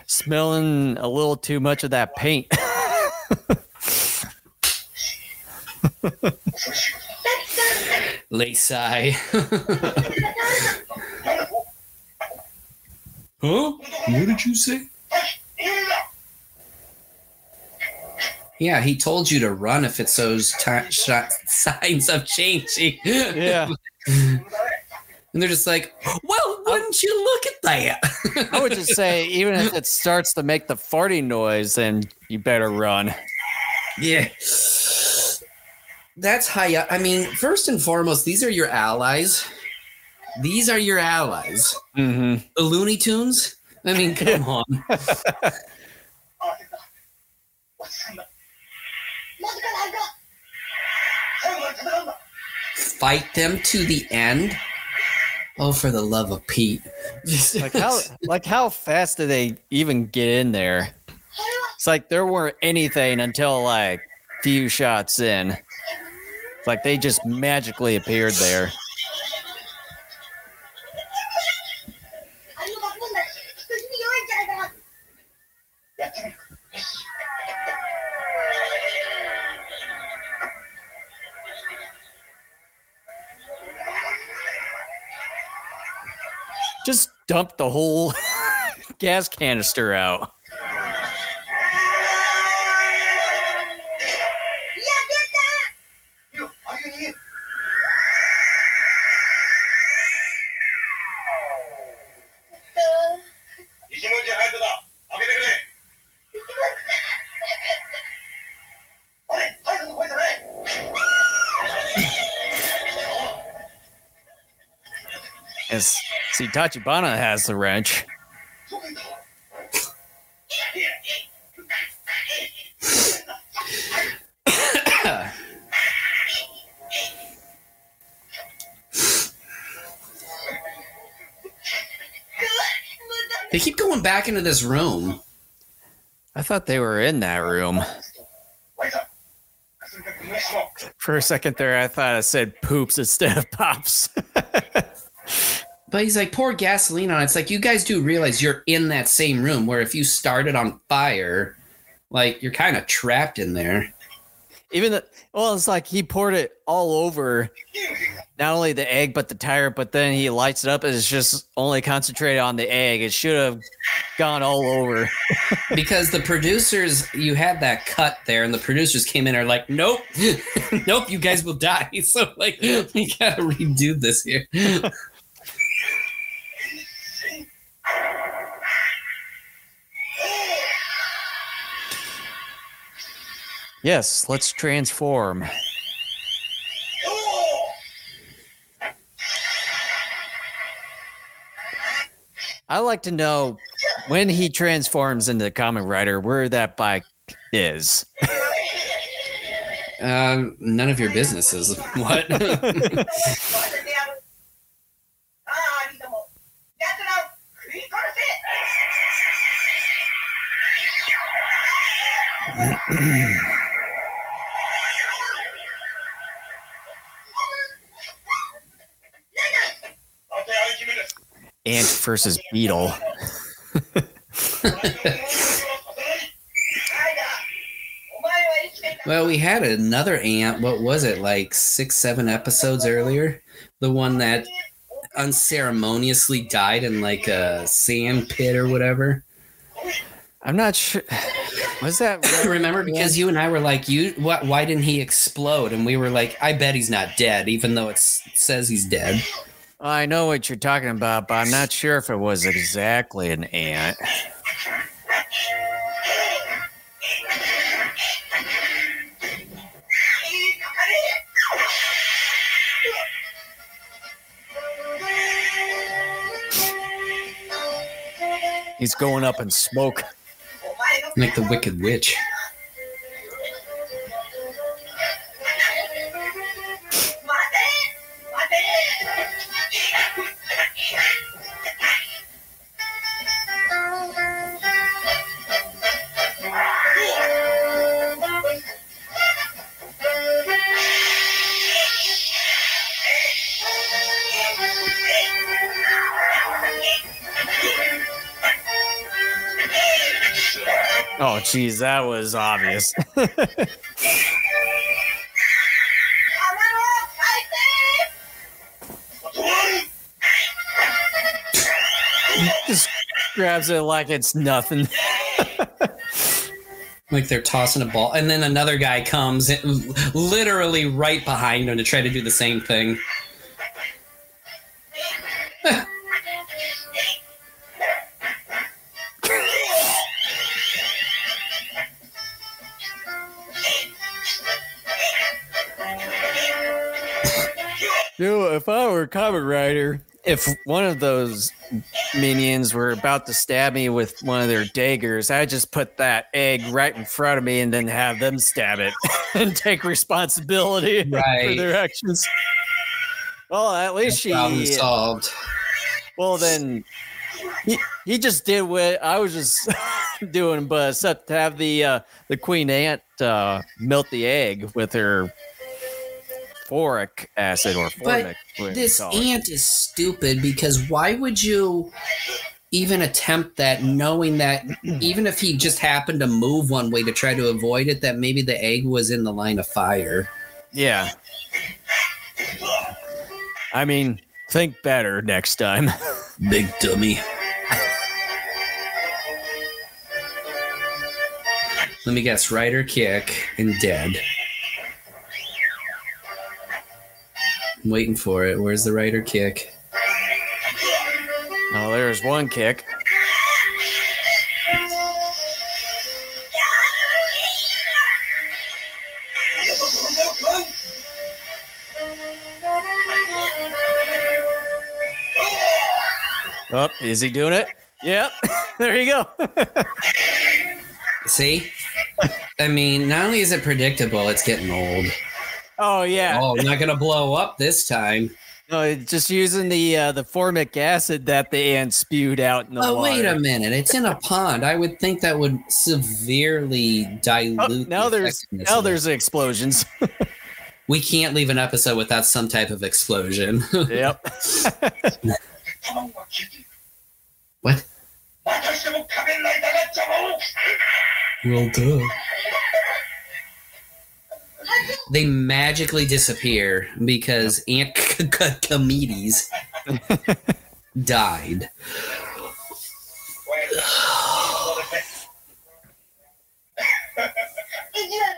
smelling a little too much of that paint. Lisa. huh? What did you say? Yeah, he told you to run if it shows t- sh- signs of changing. Yeah. and they're just like, well, wouldn't you look at that? I would just say, even if it starts to make the farting noise, then you better run. Yeah. That's high up. I mean, first and foremost, these are your allies. These are your allies. Mm-hmm. The Looney Tunes. I mean, come on. Fight them to the end. Oh, for the love of Pete! like how like how fast do they even get in there? It's like there weren't anything until like few shots in. It's like they just magically appeared there. Just dump the whole gas canister out. Tachibana has the wrench. they keep going back into this room. I thought they were in that room. For a second there, I thought I said poops instead of pops. But he's like, pour gasoline on it. It's like, you guys do realize you're in that same room where if you started on fire, like you're kind of trapped in there. Even the well, it's like he poured it all over not only the egg but the tire, but then he lights it up and it's just only concentrated on the egg. It should have gone all over. because the producers, you had that cut there, and the producers came in and are like, nope, nope, you guys will die. So, like, we gotta redo this here. Yes, let's transform. I like to know when he transforms into the Kamen Rider where that bike is. Um, none of your businesses. What? Ant versus Beetle. well, we had another ant. What was it like six, seven episodes earlier? The one that unceremoniously died in like a sand pit or whatever. I'm not sure. Was that remember because you and I were like, you what? Why didn't he explode? And we were like, I bet he's not dead, even though it says he's dead. I know what you're talking about, but I'm not sure if it was exactly an ant. He's going up in smoke. Like the Wicked Witch. Jeez, that was obvious. just grabs it like it's nothing. like they're tossing a ball. And then another guy comes literally right behind him to try to do the same thing. If one of those minions were about to stab me with one of their daggers, I'd just put that egg right in front of me and then have them stab it and take responsibility for their actions. Well, at least Problem she. solved. Well, then he, he just did what I was just doing, but except to have the uh, the queen ant uh, melt the egg with her foric acid or But formic. what they This ant is stupid because why would you even attempt that knowing that even if he just happened to move one way to try to avoid it, that maybe the egg was in the line of fire? Yeah. I mean, think better next time. Big dummy. Let me guess, rider kick and dead. I'm waiting for it. Where's the rider kick? oh, there's one kick. Oh, is he doing it? Yep. there you go. See? I mean, not only is it predictable, it's getting old. Oh yeah. Oh, not gonna blow up this time. No, just using the uh, the formic acid that the ant spewed out in the oh, water. wait a minute! It's in a pond. I would think that would severely dilute. Oh, now the there's now there's explosions. we can't leave an episode without some type of explosion. yep. what? Will do they magically disappear because Aunt Comedes died.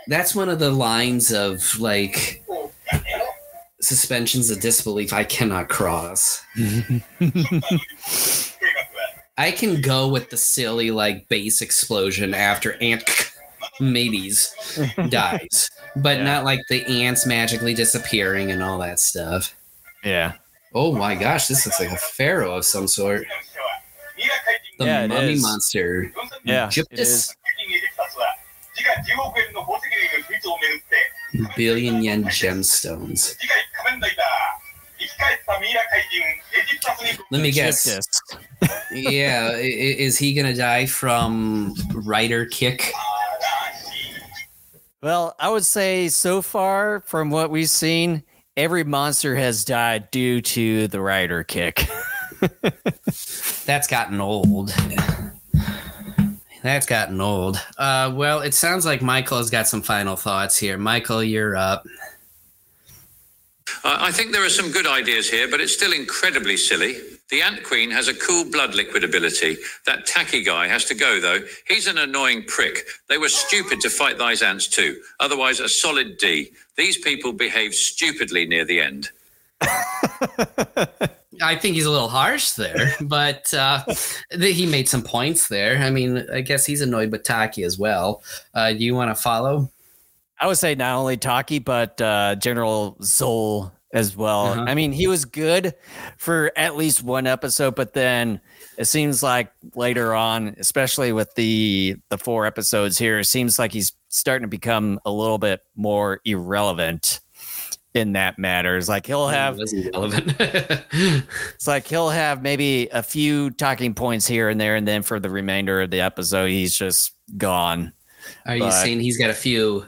That's one of the lines of like suspensions of disbelief I cannot cross. I can go with the silly like base explosion after Aunt Comedes dies but yeah. not like the ants magically disappearing and all that stuff. Yeah. Oh my gosh, this looks like a pharaoh of some sort. The yeah, mummy monster. Yeah. Gyptus. Billion yen gemstones. Let me guess. yeah, is he gonna die from rider kick? 嵐 Well, I would say so far from what we've seen, every monster has died due to the rider kick. That's gotten old. That's gotten old. Uh, well, it sounds like Michael has got some final thoughts here. Michael, you're up. I I think there are some good ideas here, but it's still incredibly silly. The Ant Queen has a cool blood liquid ability. That tacky guy has to go, though. He's an annoying prick. They were stupid to fight those ants, too. Otherwise, a solid D. These people behaved stupidly near the end. I think he's a little harsh there, but uh, th- he made some points there. I mean, I guess he's annoyed with Taki as well. Uh, do you want to follow? I would say not only Taki, but uh, General Zoll as well. Uh-huh. I mean, he was good for at least one episode, but then it seems like later on, especially with the the four episodes here, it seems like he's starting to become a little bit more irrelevant in that matter. It's like he'll have irrelevant. it's like he'll have maybe a few talking points here and there, and then for the remainder of the episode, he's just gone. Are you But- saying he's got a few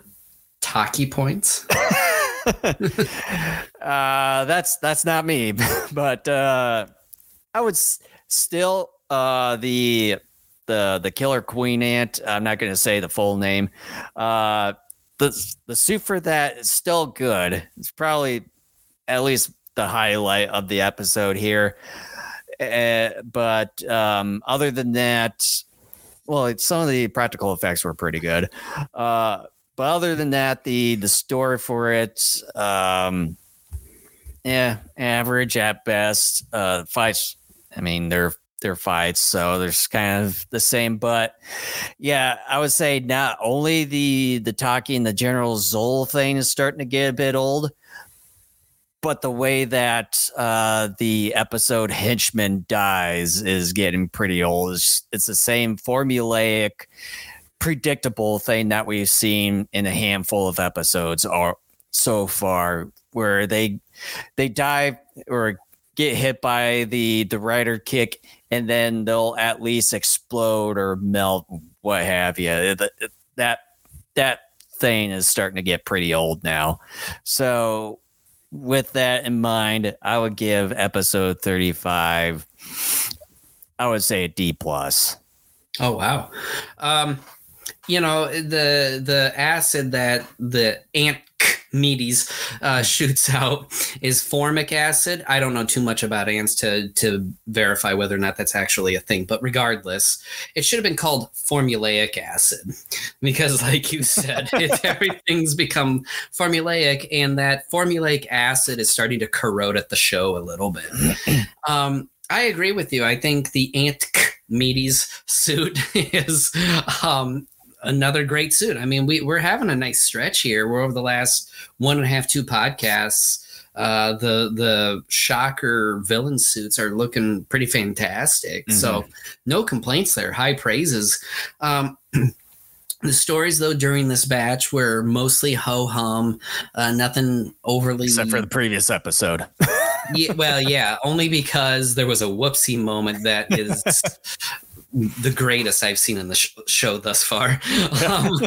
Taki points? uh that's that's not me but uh i would s- still uh the the the killer queen ant i'm not going to say the full name uh the the suit for that is still good it's probably at least the highlight of the episode here uh, but um other than that well, some of the practical effects were pretty good. Uh, but other than that, the the story for it, um, yeah, average at best. Uh, fights, I mean, they're they're fights, so there's kind of the same. But yeah, I would say not only the the talking the General Zoll thing is starting to get a bit old, but the way that uh, the episode henchman dies is getting pretty old. It's, it's the same formulaic, predictable thing that we've seen in a handful of episodes or so far, where they they die or get hit by the the rider kick, and then they'll at least explode or melt, what have you. That that thing is starting to get pretty old now. So with that in mind, I would give episode 35 I would say a D plus. Oh wow. Um you know, the the acid that the ant meaties uh, shoots out is formic acid. I don't know too much about ants to to verify whether or not that's actually a thing, but regardless, it should have been called formulaic acid because, like you said, it, everything's become formulaic, and that formulaic acid is starting to corrode at the show a little bit. Um, I agree with you. I think the ant meaties suit is um, another great suit. I mean, we, we're having a nice stretch here. We're over the last one and a half, two podcasts. Uh, the the shocker villain suits are looking pretty fantastic. Mm-hmm. So no complaints there. High praises. Um, the stories though during this batch were mostly ho hum, uh, nothing overly except for the previous episode. yeah, well, yeah, only because there was a whoopsie moment that is the greatest I've seen in the sh- show thus far. Um,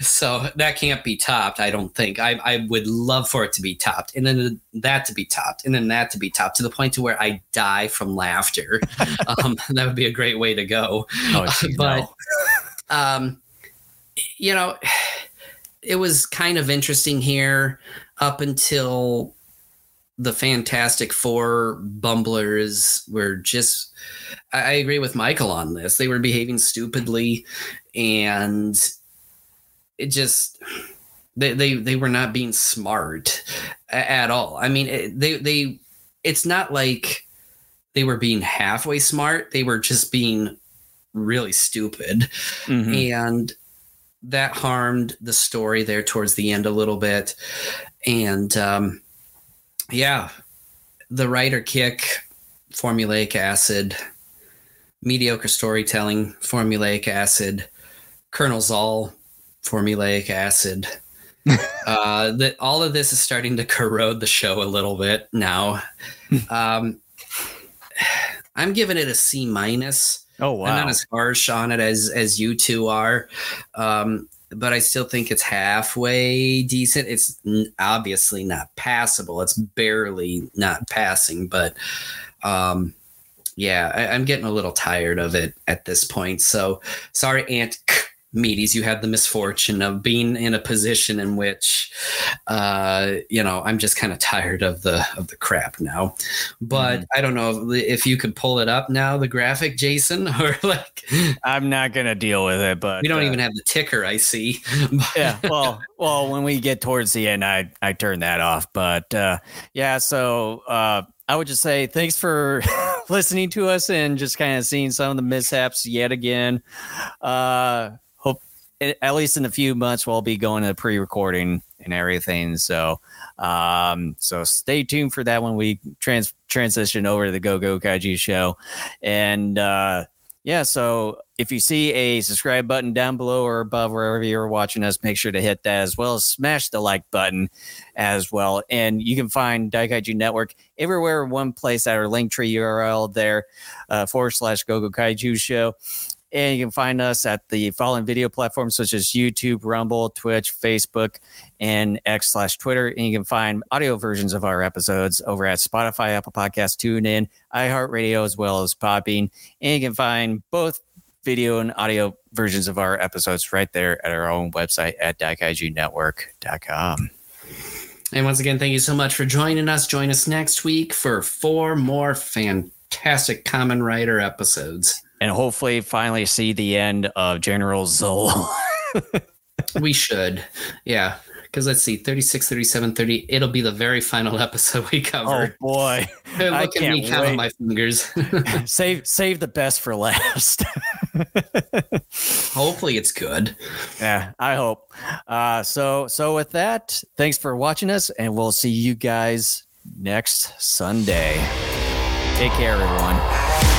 so that can't be topped, I don't think. I, I would love for it to be topped, and then that to be topped, and then that to be topped to the point to where I die from laughter. um, that would be a great way to go. Oh, but, um, you know, it was kind of interesting here up until the Fantastic Four bumblers were just. I agree with Michael on this. They were behaving stupidly, and it just they they they were not being smart at all. I mean, they they it's not like they were being halfway smart. They were just being really stupid, mm-hmm. and that harmed the story there towards the end a little bit, and. um yeah, the rider kick, formulaic acid, mediocre storytelling, formulaic acid, Colonel Zoll, formulaic acid. uh, that all of this is starting to corrode the show a little bit now. um, I'm giving it a C minus. Oh wow! I'm not as harsh on it as as you two are. Um, but I still think it's halfway decent. It's obviously not passable. It's barely not passing, but um, yeah, I, am getting a little tired of it at this point. So sorry, Aunt meaties you had the misfortune of being in a position in which uh you know i'm just kind of tired of the of the crap now but mm. i don't know if you could pull it up now the graphic jason or like i'm not gonna deal with it but we don't uh, even have the ticker i see yeah well well when we get towards the end i i turn that off but uh yeah so uh I would just say thanks for listening to us and just kind of seeing some of the mishaps yet again. Uh, at least in a few months, we'll be going to pre-recording and everything. So, um, so stay tuned for that when we trans transition over to the Go Go Kaiju show. And uh, yeah, so if you see a subscribe button down below or above wherever you're watching us, make sure to hit that as well as smash the like button as well. And you can find Daikaiju Network everywhere, one place at our Linktree URL there, uh, forward slash Go Go Kaiju show. And you can find us at the following video platforms such as YouTube, Rumble, Twitch, Facebook, and X slash Twitter. And you can find audio versions of our episodes over at Spotify, Apple Podcasts, TuneIn, iHeartRadio, as well as Podbean. And you can find both video and audio versions of our episodes right there at our own website at daikaijunetwork.com. And once again, thank you so much for joining us. Join us next week for four more fantastic Kamen Rider episodes. And hopefully finally see the end of General Zoll. we should. Yeah. Because let's see, 36, 37, 30. It'll be the very final episode we cover. oh boy. Look I at me counting my fingers. save save the best for last. Hopefully it's good. yeah, I hope. Uh so so with that, thanks for watching us and we'll see you guys next Sunday. Take care everyone.